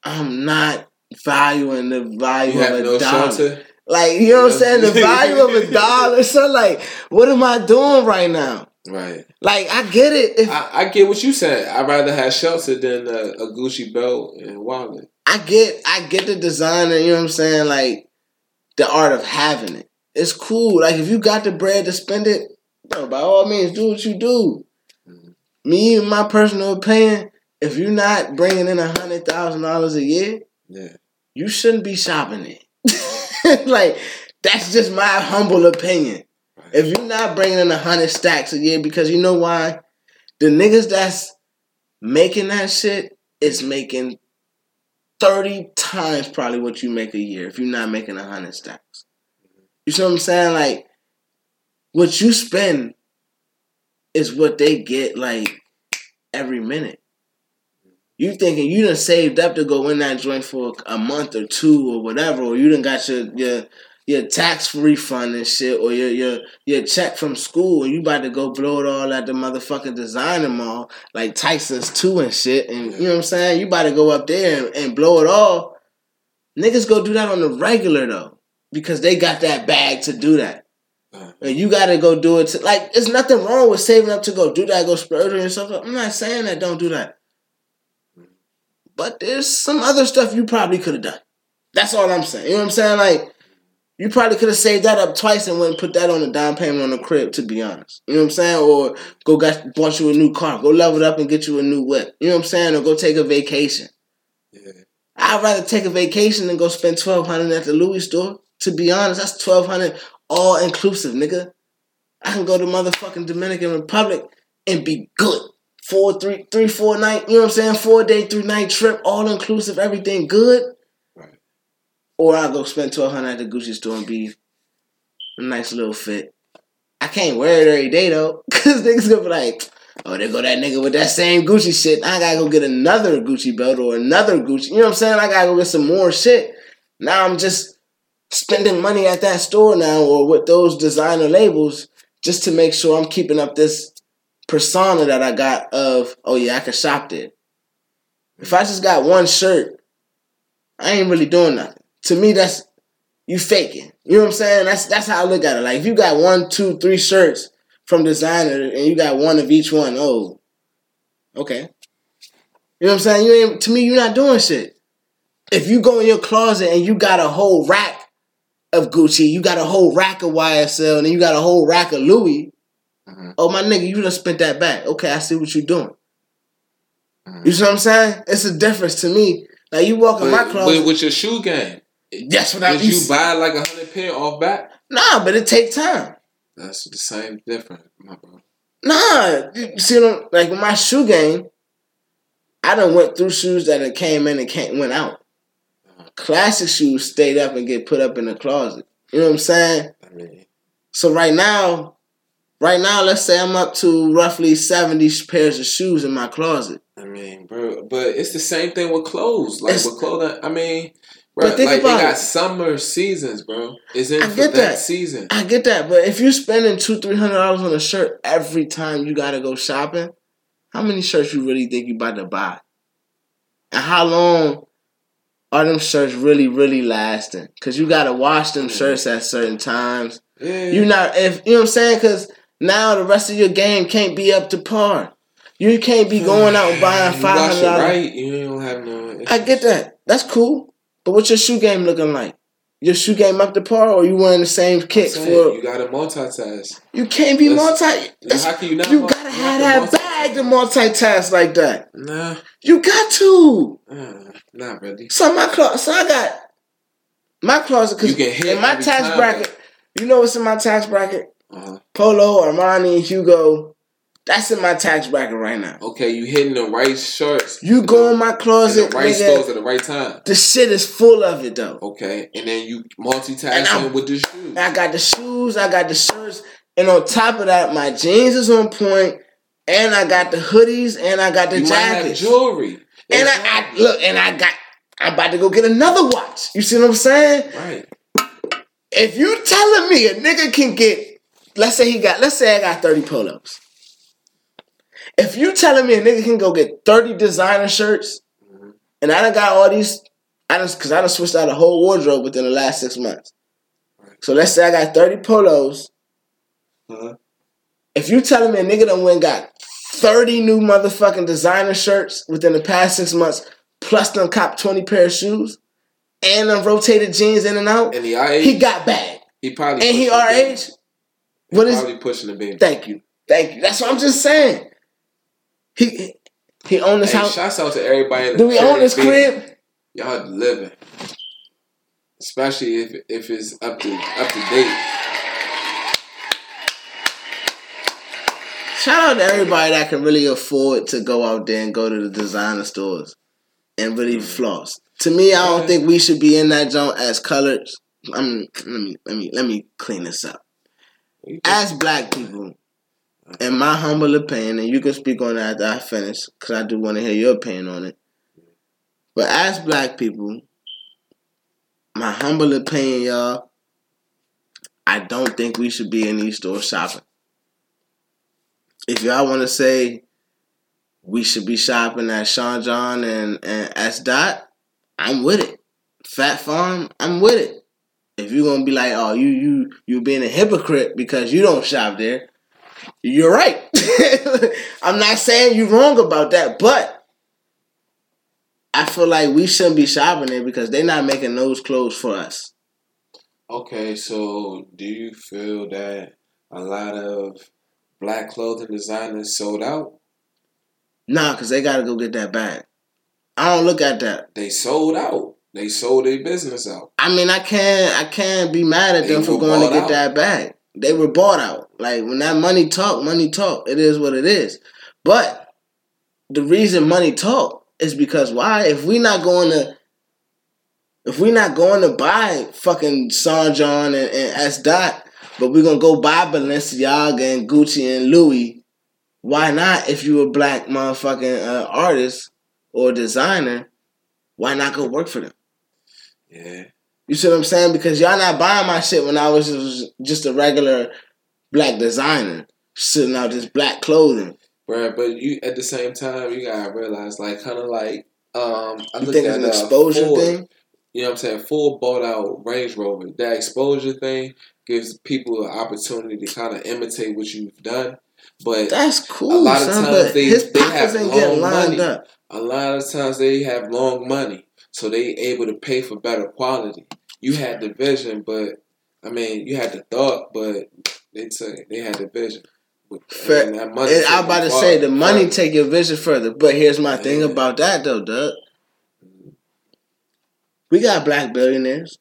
I'm not valuing the value You of a no dollar. shelter. Like you know what I'm saying? The value of a dollar. So like, what am I doing right now? Right. Like I get it. If I, I get what you said. I'd rather have shelter than a, a Gucci belt and wallet. I get I get the designer, you know what I'm saying? Like the art of having it. It's cool. Like if you got the bread to spend it, bro, by all means do what you do. Mhm. Me in my personal opinion, if you're not bringing in a hundred thousand dollars a year, Yeah. you shouldn't be shopping it. like That's just my humble opinion. If you're not bringing in a hundred stacks a year, because you know why, the niggas that's making that shit is making thirty times probably what you make a year. If you're not making a hundred stacks, you see what I'm saying? Like what you spend is what they get like every minute. You thinking you done saved up to go in that joint for a month or two or whatever, or you done got your your your tax refund and shit, or your your your check from school, and you about to go blow it all at the motherfucking designer mall like Tyson's two and shit, and you know what I'm saying? You about to go up there and, and blow it all. Niggas go do that on the regular though, because they got that bag to do that. And you gotta go do it. To, like, there's nothing wrong with saving up to go do that, go splurge on yourself. I'm not saying that don't do that. But there's some other stuff you probably could have done. That's all I'm saying. You know what I'm saying? Like, you probably could have saved that up twice and went and put that on a down payment on the crib, to be honest. You know what I'm saying? Or go got bought you a new car. Go level it up and get you a new whip. You know what I'm saying? Or go take a vacation. yeah. I'd rather take a vacation than go spend twelve hundred at the Louis store. To be honest, that's twelve hundred all inclusive, nigga. I can go to motherfucking Dominican Republic and be good. Four, three, three, four night, you know what I'm saying? Four day, three night trip, all inclusive, everything good. Right. Or I'll go spend twelve hundred at the Gucci store and be a nice little fit. I can't wear it every day though, cause niggas gonna be like, oh, there go that nigga with that same Gucci shit. I gotta go get another Gucci belt or another Gucci. You know what I'm saying? I gotta go get some more shit. Now I'm just spending money at that store now or with those designer labels just to make sure I'm keeping up this persona that I got of, oh yeah, I can shop there. If I just got one shirt, I ain't really doing nothing. To me, that's you faking. You know what I'm saying? That's that's how I look at it. Like if you got one, two, three shirts from designer and you got one of each one, oh, okay. You know what I'm saying? You ain't to me, you're not doing shit. If you go in your closet and you got a whole rack of Gucci, you got a whole rack of YSL, and then you got a whole rack of Louis. Mhm. Oh my nigga, you just spent that back. Okay, I see what you're doing. Mhm. You see what I'm saying? It's a difference to me. Like you walk in my closet. but with your shoe game, that's what I did you buy like a hundred pair off back? Nah, but it take time. That's the same difference, my bro. Nah, you see what I'm, like with my shoe game, I done went through shoes that had came in and came went out. Classic shoes stayed up and get put up in the closet. You know what I'm saying? I mean, So right now, right now, let's say I'm up to roughly 70 pairs of shoes in my closet. I mean, bro, but it's the same thing with clothes. Like It's- with clothing, I mean, bro, But think like about they got it. summer seasons, bro. It's in I for get that, that. season. I get that, but if you're spending two, three hundred dollars on a shirt every time you gotta go shopping, how many shirts you really think you about to buy? And how long are them shirts really, really lasting? Cause you gotta wash them mm. shirts at certain times. Yeah, You not if you know what I'm saying? Cause now the rest of your game can't be up to par. You can't be going out and buying five hundred right. You don't have no. I get that. That's cool. But what's your shoe game looking like? Your shoe game up to par, or you wearing the same kicks saying, for? you got to multitask. You can't be multi. How can you not? you gotta you have have that to bag to multitask like that. Nah, You got to. uh, not really. So my closet. So I got my closet because in my tax time. bracket. You know what's in my tax bracket? Uh-huh. Polo, Armani, Hugo. That's in my tax bracket right now. Okay, you hitting the right shirts. You go in my closet, the right nigga. stores at the right time. The shit is full of it though. Okay, and then you multitasking with the shoes. I got the shoes, I got the shirts, and on top of that, my jeans is on point, and I got the hoodies, and I got the you jackets. jewelry. And I, I look, and I got, I'm about to go get another watch. You see what I'm saying? right. If you telling me a nigga can get, let's say he got, let's say I got 30 polos. If you telling me a nigga can go get 30 designer shirts, Mhm. and I done got all these, I just because I done switched out a whole wardrobe within the last six months. So let's say I got 30 polos. Uh-huh. If you telling me a nigga done went got 30 new motherfucking designer shirts within the past six months, plus them cop 20 pair of shoes, and them rotated jeans in and out, And the RH, he got bag. he probably And he pushing the our beam. age? What He is probably pushing the beam. thank you. Thank you. That's what I'm just saying. He he, he owned his Hey, house. shouts out to everybody Do we own Cherry his Beam. crib? Y'all living. especially if if it's up to up to date. Shout out to everybody that can really afford to go out there and go to the designer stores and really mm. floss. To me, I don't think we should be in that zone as colored. I mean, let me let me let me clean this up. As black people, in my humble opinion, and you can speak on that after I finish, because I do want to hear your opinion on it. But as black people, my humble opinion, y'all, I don't think we should be in these stores shopping. If y'all want to say we should be shopping at Sean John and, and S Dot, I'm with it. Phat Farm, I'm with it. If you're gonna be like, oh, you you you being a hypocrite because you don't shop there, you're right. I'm not saying you're wrong about that, but I feel like we shouldn't be shopping there because they're not making those clothes for us. Okay, so do you feel that a lot of black clothing designers sold out? Nah, because they gotta go get that bag. I don't look at that. They sold out. They sold their business out. I mean, I can't I can't be mad at They them for going to get out. that bag. They were bought out. Like when that money talk, money talk. It is what it is. But the reason money talk is because why? If we not going to if we not going to buy fucking Sean John and, and S Dot, but we're gonna go buy Balenciaga and Gucci and Louis, why not? If you a black motherfucking uh, artist or designer, why not go work for them? Yeah. You see what I'm saying? Because y'all not buying my shit when I was just, just a regular black designer sitting out this black clothing. Bruh, but you at the same time you gotta realize like kinda like um I You think it's an uh, exposure Ford. thing? You know what I'm saying? Full bought out Range Rover. That exposure thing gives people an opportunity to kind of imitate what you've done. But That's cool, A lot of son, times they- his they have long lined money. up. a lot of times they have long money, so they able to pay for better quality. You had the vision, but I mean, you had the thought, but they took they had the vision. And And I'm about to say the money take your vision further. But here's my thing about that though, Doug. Mm-hmm. We got black billionaires,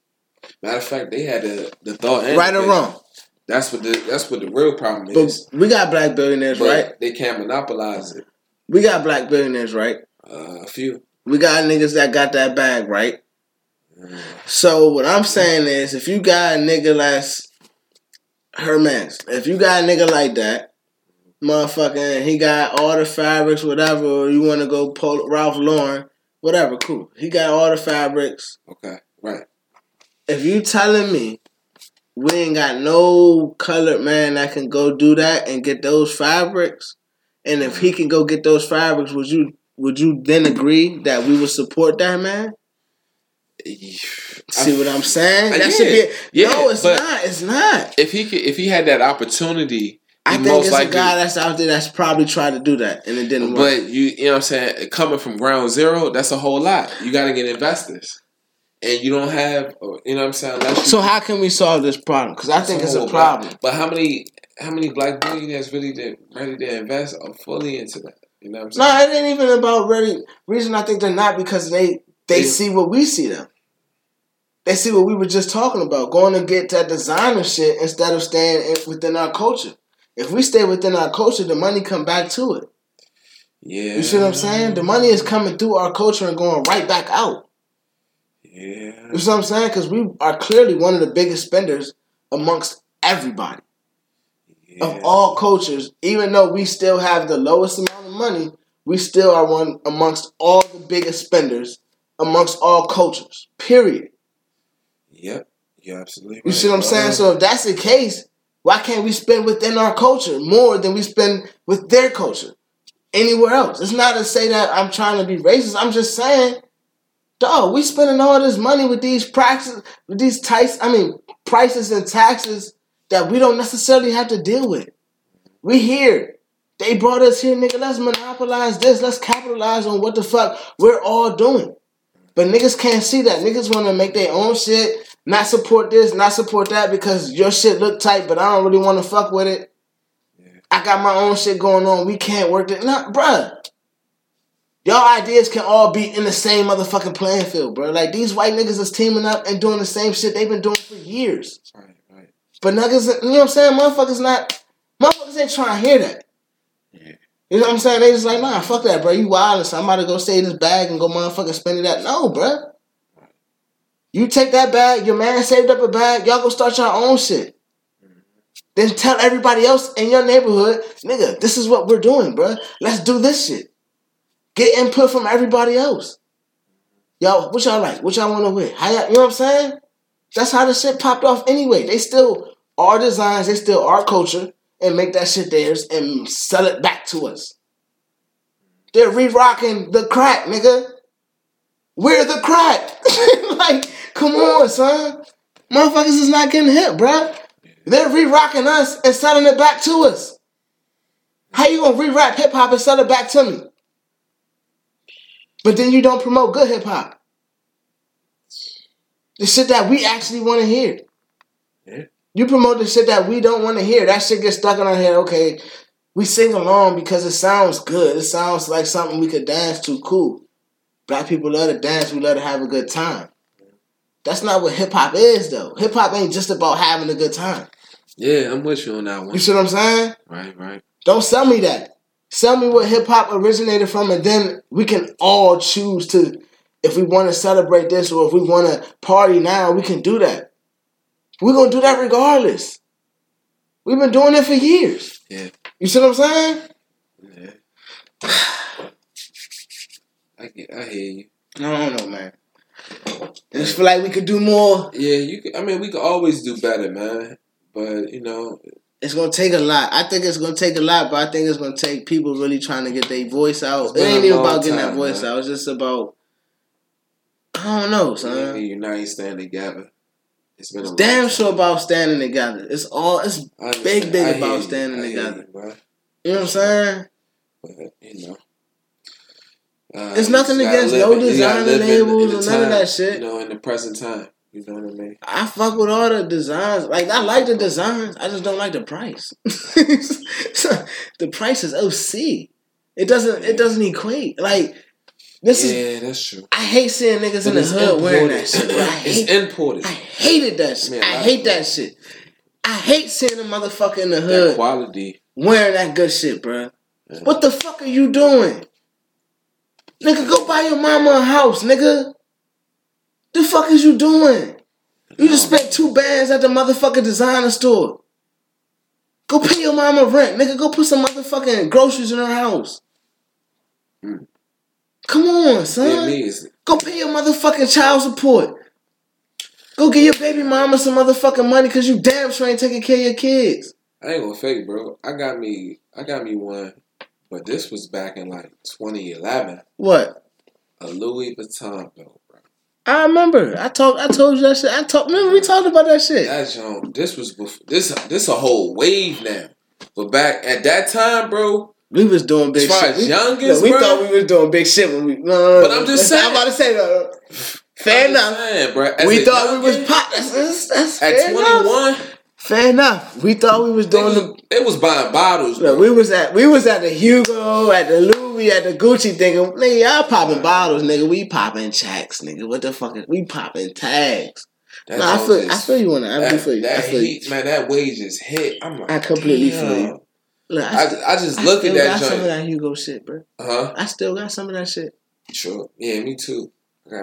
Matter of fact, they had the the thought. right or wrong. That's what the that's what the real problem is. But we got black billionaires, But right? they can't monopolize it. We got black billionaires, right? Uh, a few. We got niggas that got that bag, right? Mm. So what I'm saying is, if you got a nigga that's Hermes, if you got a nigga like that, motherfucking, he got all the fabrics, whatever. Or you want to go pull Ralph Lauren, whatever, cool. He got all the fabrics. Okay, right. If you telling me we ain't got no colored man that can go do that and get those fabrics, and if he can go get those fabrics, would you would you then agree that we would support that man? See what I'm saying? Uh, That yeah, should be. yeah, no, it's not. It's not. If he could, if he had that opportunity, I think most it's likely. a guy that's out there that's probably tried to do that and it didn't work. But you, you know what I'm saying? Coming from ground zero, that's a whole lot. You got to get investors, and you don't have, or, you know what I'm saying? So how can we solve this problem? Because I think it's a problem. lot. But how many, how many black billionaires really did ready to invest or fully into that? You know what I'm saying? No, it ain't even about ready. Reason I think they're not because they they Yeah. see what we see them. They see what we were just talking about, going to get that designer shit instead of staying within our culture. If we stay within our culture, the money come back to it. yeah. You see what I'm saying? The money is coming through our culture and going right back out. Yeah. You see what I'm saying? Because we are clearly one of the biggest spenders amongst everybody yeah. of all cultures. Even though we still have the lowest amount of money, we still are one amongst all the biggest spenders amongst all cultures. Period. Yep. You're absolutely right. You see what I'm saying? So if that's the case, why can't we spend within our culture more than we spend with their culture anywhere else? It's not to say that I'm trying to be racist. I'm just saying, dog, we spending all this money with these practices, with these tights, I mean, prices and taxes that we don't necessarily have to deal with. We here. They brought us here, nigga. Let's monopolize this. Let's capitalize on what the fuck we're all doing. But niggas can't see that. Niggas want to make their own shit, not support this, not support that because your shit look tight, but I don't really want to fuck with it. Yeah. I got my own shit going on. We can't work it. Nah, bruh. Y'all ideas can all be in the same motherfucking playing field, bro. Like these white niggas is teaming up and doing the same shit they've been doing for years. Right, right. But niggas, you know what I'm saying? Motherfuckers not, motherfuckers ain't trying to hear that. Yeah. You know what I'm saying? They just like, nah, fuck that, bro. You wild so I'm about to go save this bag and go motherfucking spend it out. No, bro. You take that bag, your man saved up a bag, y'all go start your own shit. Mm-hmm. Then tell everybody else in your neighborhood, nigga, this is what we're doing, bro. Let's do this shit. Get input from everybody else. Y'all, what y'all like? What y'all want to wear? How y'all, you know what I'm saying? That's how the shit popped off anyway. They still are designs, they still are culture, and make that shit theirs and sell it back to us. They're re-rocking the crack, nigga. We're the crack. like, come on, son. Motherfuckers is not getting hit, bruh. They're re-rocking us and selling it back to us. How you gonna re-rap hip hop and sell it back to me? But then you don't promote good hip hop. The shit that we actually want to hear. Yeah. You promote the shit that we don't want to hear. That shit gets stuck in our head. Okay, we sing along because it sounds good. It sounds like something we could dance to. Cool. Black people love to dance. We love to have a good time. That's not what hip hop is, though. Hip hop ain't just about having a good time. Yeah, I'm with you on that one. You see what I'm saying? Right, right. Don't sell me that. Sell me what hip hop originated from, and then we can all choose to, if we want to celebrate this or if we want to party now, we can do that. We're gonna do that regardless. We've been doing it for years. Yeah. You see what I'm saying? Yeah. I get, I hear you. I don't know, man. I just feel like we could do more. Yeah, you. Could, I mean, we could always do better, man. But you know, It's gonna take a lot. I think it's gonna take a lot, but I think it's gonna take people really trying to get their voice out. It's It ain't even about getting that voice man. out. It's just about I don't know, son. can unite, stand together. It's been a long Damn time. sure about standing together. It's all it's big big about standing hear together. you, you know what I'm saying? But you know. Uh, It's nothing against no you designer labels or none of that shit. You know, in the present time. You know what I mean? I fuck with all the designs. Like I like the designs. I just don't like the price. the price is OC. It doesn't it doesn't equate. Like this is yeah, that's true. I hate seeing niggas in But the it's hood wearing that shit. bro. I it's imported. I hated that shit. Man, I I- hate that shit. I hate seeing a motherfucker in the that hood quality. wearing that good shit, bro. Yeah. What the fuck are you doing? Nigga, go buy your mama a house, nigga. The fuck is you doing? You just spent two bands at the motherfucking designer store. Go pay your mama rent, nigga. Go put some motherfucking groceries in her house. Mm. Come on, son. Go pay your motherfucking child support. Go get your baby mama some motherfucking money because you damn sure ain't taking care of your kids. I ain't gonna fake, bro. I got me. I got me one, but this was back in like 2011. What? A Louis Vuitton belt. I remember. I told I told you that shit. I talked. remember we talked about that shit. That joint. This was before. This this a whole wave now. But back at that time, bro. We was doing big shit. We- youngest, we bro. thought we was doing big shit when we. No, But I'm just saying. I'm about to say no. Fair enough. saying, bro. As we thought we was pop. That's, that's, that's at fair enough. 21. Fair enough. We thought we was They doing the. was, they was buying bottles. Look, we was at we was at the Hugo, at the Louis, at the Gucci thinking, nigga, y'all popping bottles, nigga. We popping checks, nigga. What the fuck is we popping tags? That No, I joint feel I feel you on that. I feel you. I that feel you. heat, man, that wage just hit. I'm like, I completely damn. feel you. Look, I, I, I just I look still at that got some of joint. that Hugo shit, bro. Huh? I still got some of that shit. Sure. Yeah, me too.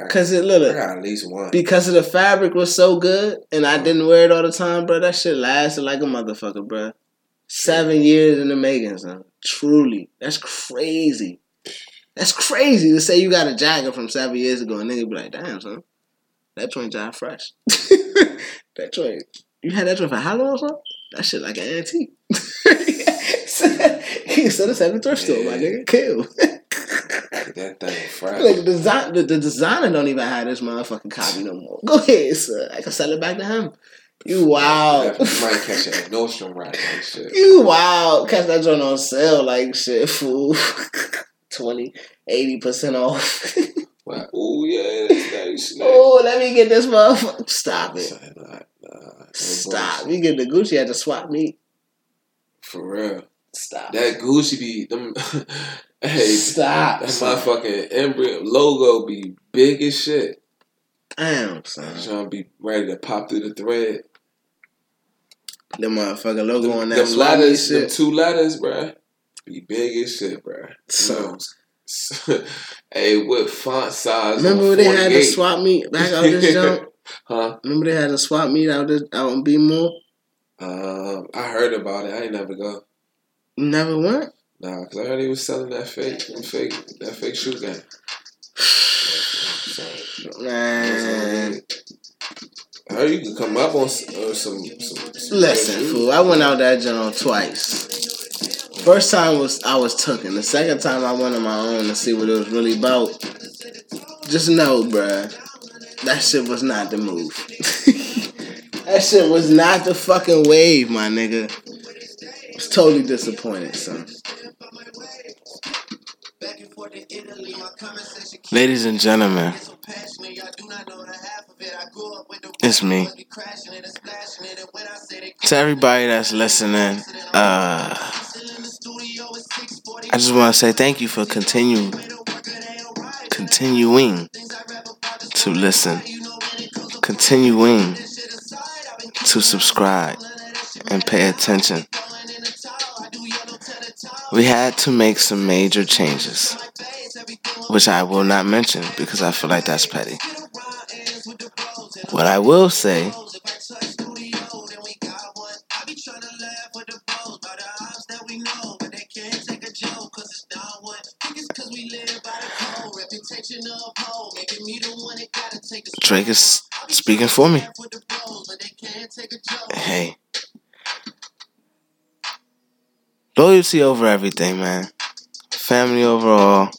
Cause it look, at least one. because of the fabric was so good, and I uh-huh. didn't wear it all the time, bro. That shit lasted like a motherfucker, bro. Seven years in the making, son. Truly, that's crazy. That's crazy to say you got a jacket from seven years ago, and nigga be like, "Damn, son, that joint job fresh." that joint, you had that joint for how long, son? That shit like an antique. he said it's at the thrift store, my nigga. Kill. that thing. Like the design, the, the designer don't even have this motherfucking copy no more. Go ahead, sir. I can sell it back to him. You wow. You might catch it at Nordstrom right and shit. you wow. Catch that joint on sale like shit, fool. 20, 80% off. Oh yeah, that's nice. oh, let me get this motherfucker. Stop it. Nah, nah, Stop. You get the Gucci at the swap meet. For real. Stop. That Gucci be them. Hey, Stop. that son. motherfucking embryo logo be big as shit. Damn, son. Trying to be ready to pop through the thread. The motherfucking logo on that them letters, them shit. two letters, bruh, be big as shit, bruh. So, hey, what font size? remember when they had the swap meet back out this jump? Huh? Remember they had a swap meet out this out in B More? Um, I heard about it. I ain't never go. Never went? Nah, cause I heard he was selling that fake, fake, that fake shoe game. Man. I heard you could come up on uh, some, some, some. Listen, fool, I went out that jump twice. First time was I was tucking. The second time I went on my own to see what it was really about. Just know, bruh, that shit was not the move. that shit was not the fucking wave, my nigga. I was totally disappointed, son. Ladies and gentlemen, it's me. To everybody that's listening, uh, I just want to say thank you for continue, continuing to listen, continuing to subscribe and pay attention. We had to make some major changes, which I will not mention because I feel like that's petty. What I will say Drake is speaking for me. Hey. Loyalty over everything, man. Family overall.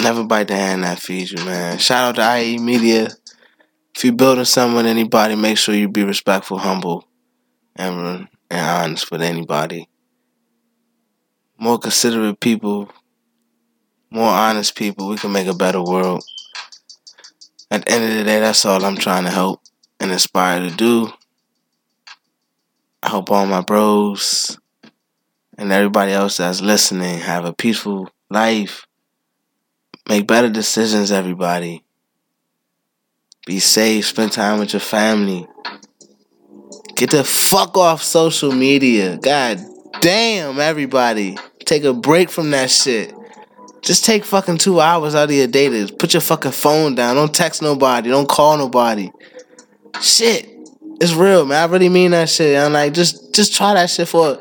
Never bite the hand that feeds you, man. Shout out to IE Media. If you're building with anybody, make sure you be respectful, humble, and, and honest with anybody. More considerate people, more honest people, we can make a better world. At the end of the day, that's all I'm trying to help and inspire to do. I hope all my bros and everybody else that's listening have a peaceful life. Make better decisions, everybody. Be safe, spend time with your family. Get the fuck off social media. God damn, everybody. Take a break from that shit. Just take fucking two hours out of your day to put your fucking phone down. Don't text nobody. Don't call nobody. Shit. It's real, man. I really mean that shit. I'm like, just just try that shit for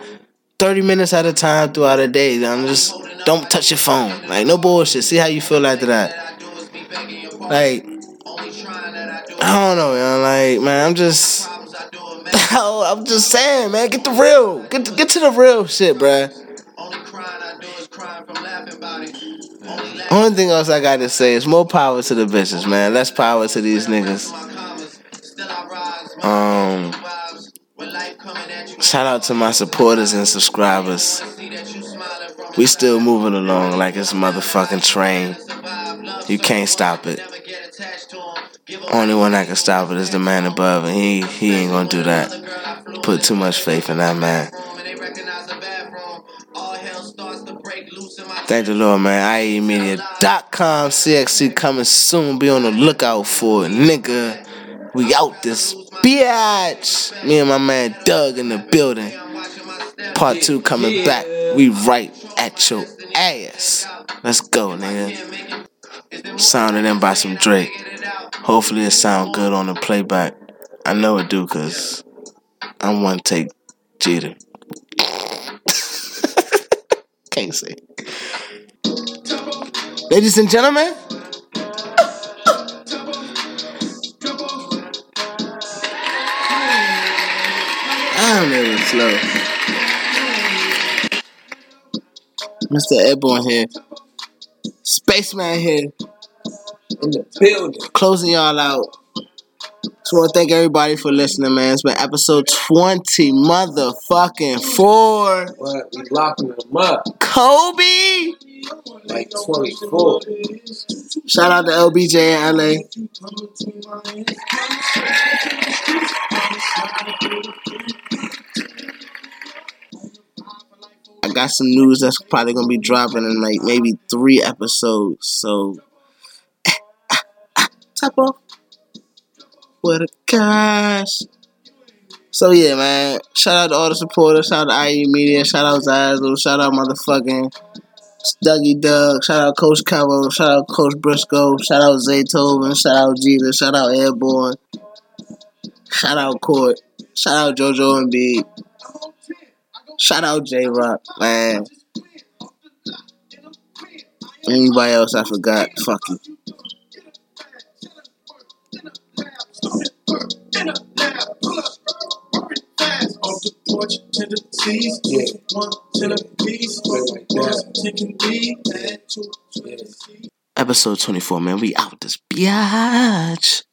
30 minutes at a time throughout the day. I'm just don't touch your phone. Like no bullshit. See how you feel after that. Like I don't know, man. Like, man, I'm just oh, I'm just saying, man, get the real. Get to, get to the real shit, bruh. Only thing else I got to say is more power to the bitches, man. Less power to these niggas. Um, shout out to my supporters and subscribers. We still moving along like it's a motherfucking train. You can't stop it. Only one that can stop it is the man above, and he he ain't gonna do that. Put too much faith in that man. Thank the Lord, man. IEmedia.com, CXC coming soon. Be on the lookout for it, nigga. We out this bitch. Me and my man Doug in the building. Part two coming back. We right at your ass. Let's go, nigga. Sounded in by some Drake. Hopefully it sound good on the playback. I know it do, cause I'm one take Jeter. Can't say. Ladies and gentlemen. I'm really slow. Mr. Airborne here. Spaceman here. In the building. Closing y'all out. Just want to thank everybody for listening, man. It's been episode 20, motherfucking four. What? We locking them up Kobe! like 24. Shout out to LBJ in LA. Got some news that's probably gonna be dropping in like maybe three episodes. So top off for the cash. So yeah, man. Shout out to all the supporters. Shout out to IE Media. Shout out Zazzle. Shout out motherfucking Dougie Doug. Shout out Coach Cabo. Shout out Coach Briscoe. Shout out Zaytoven. Shout out Jeter. Shout out Airborne. Shout out Court. Shout out JoJo and B. Shout out J Rock, man. Anybody else I forgot? Fuck you. Yeah. Episode 24, man. We out this biatch.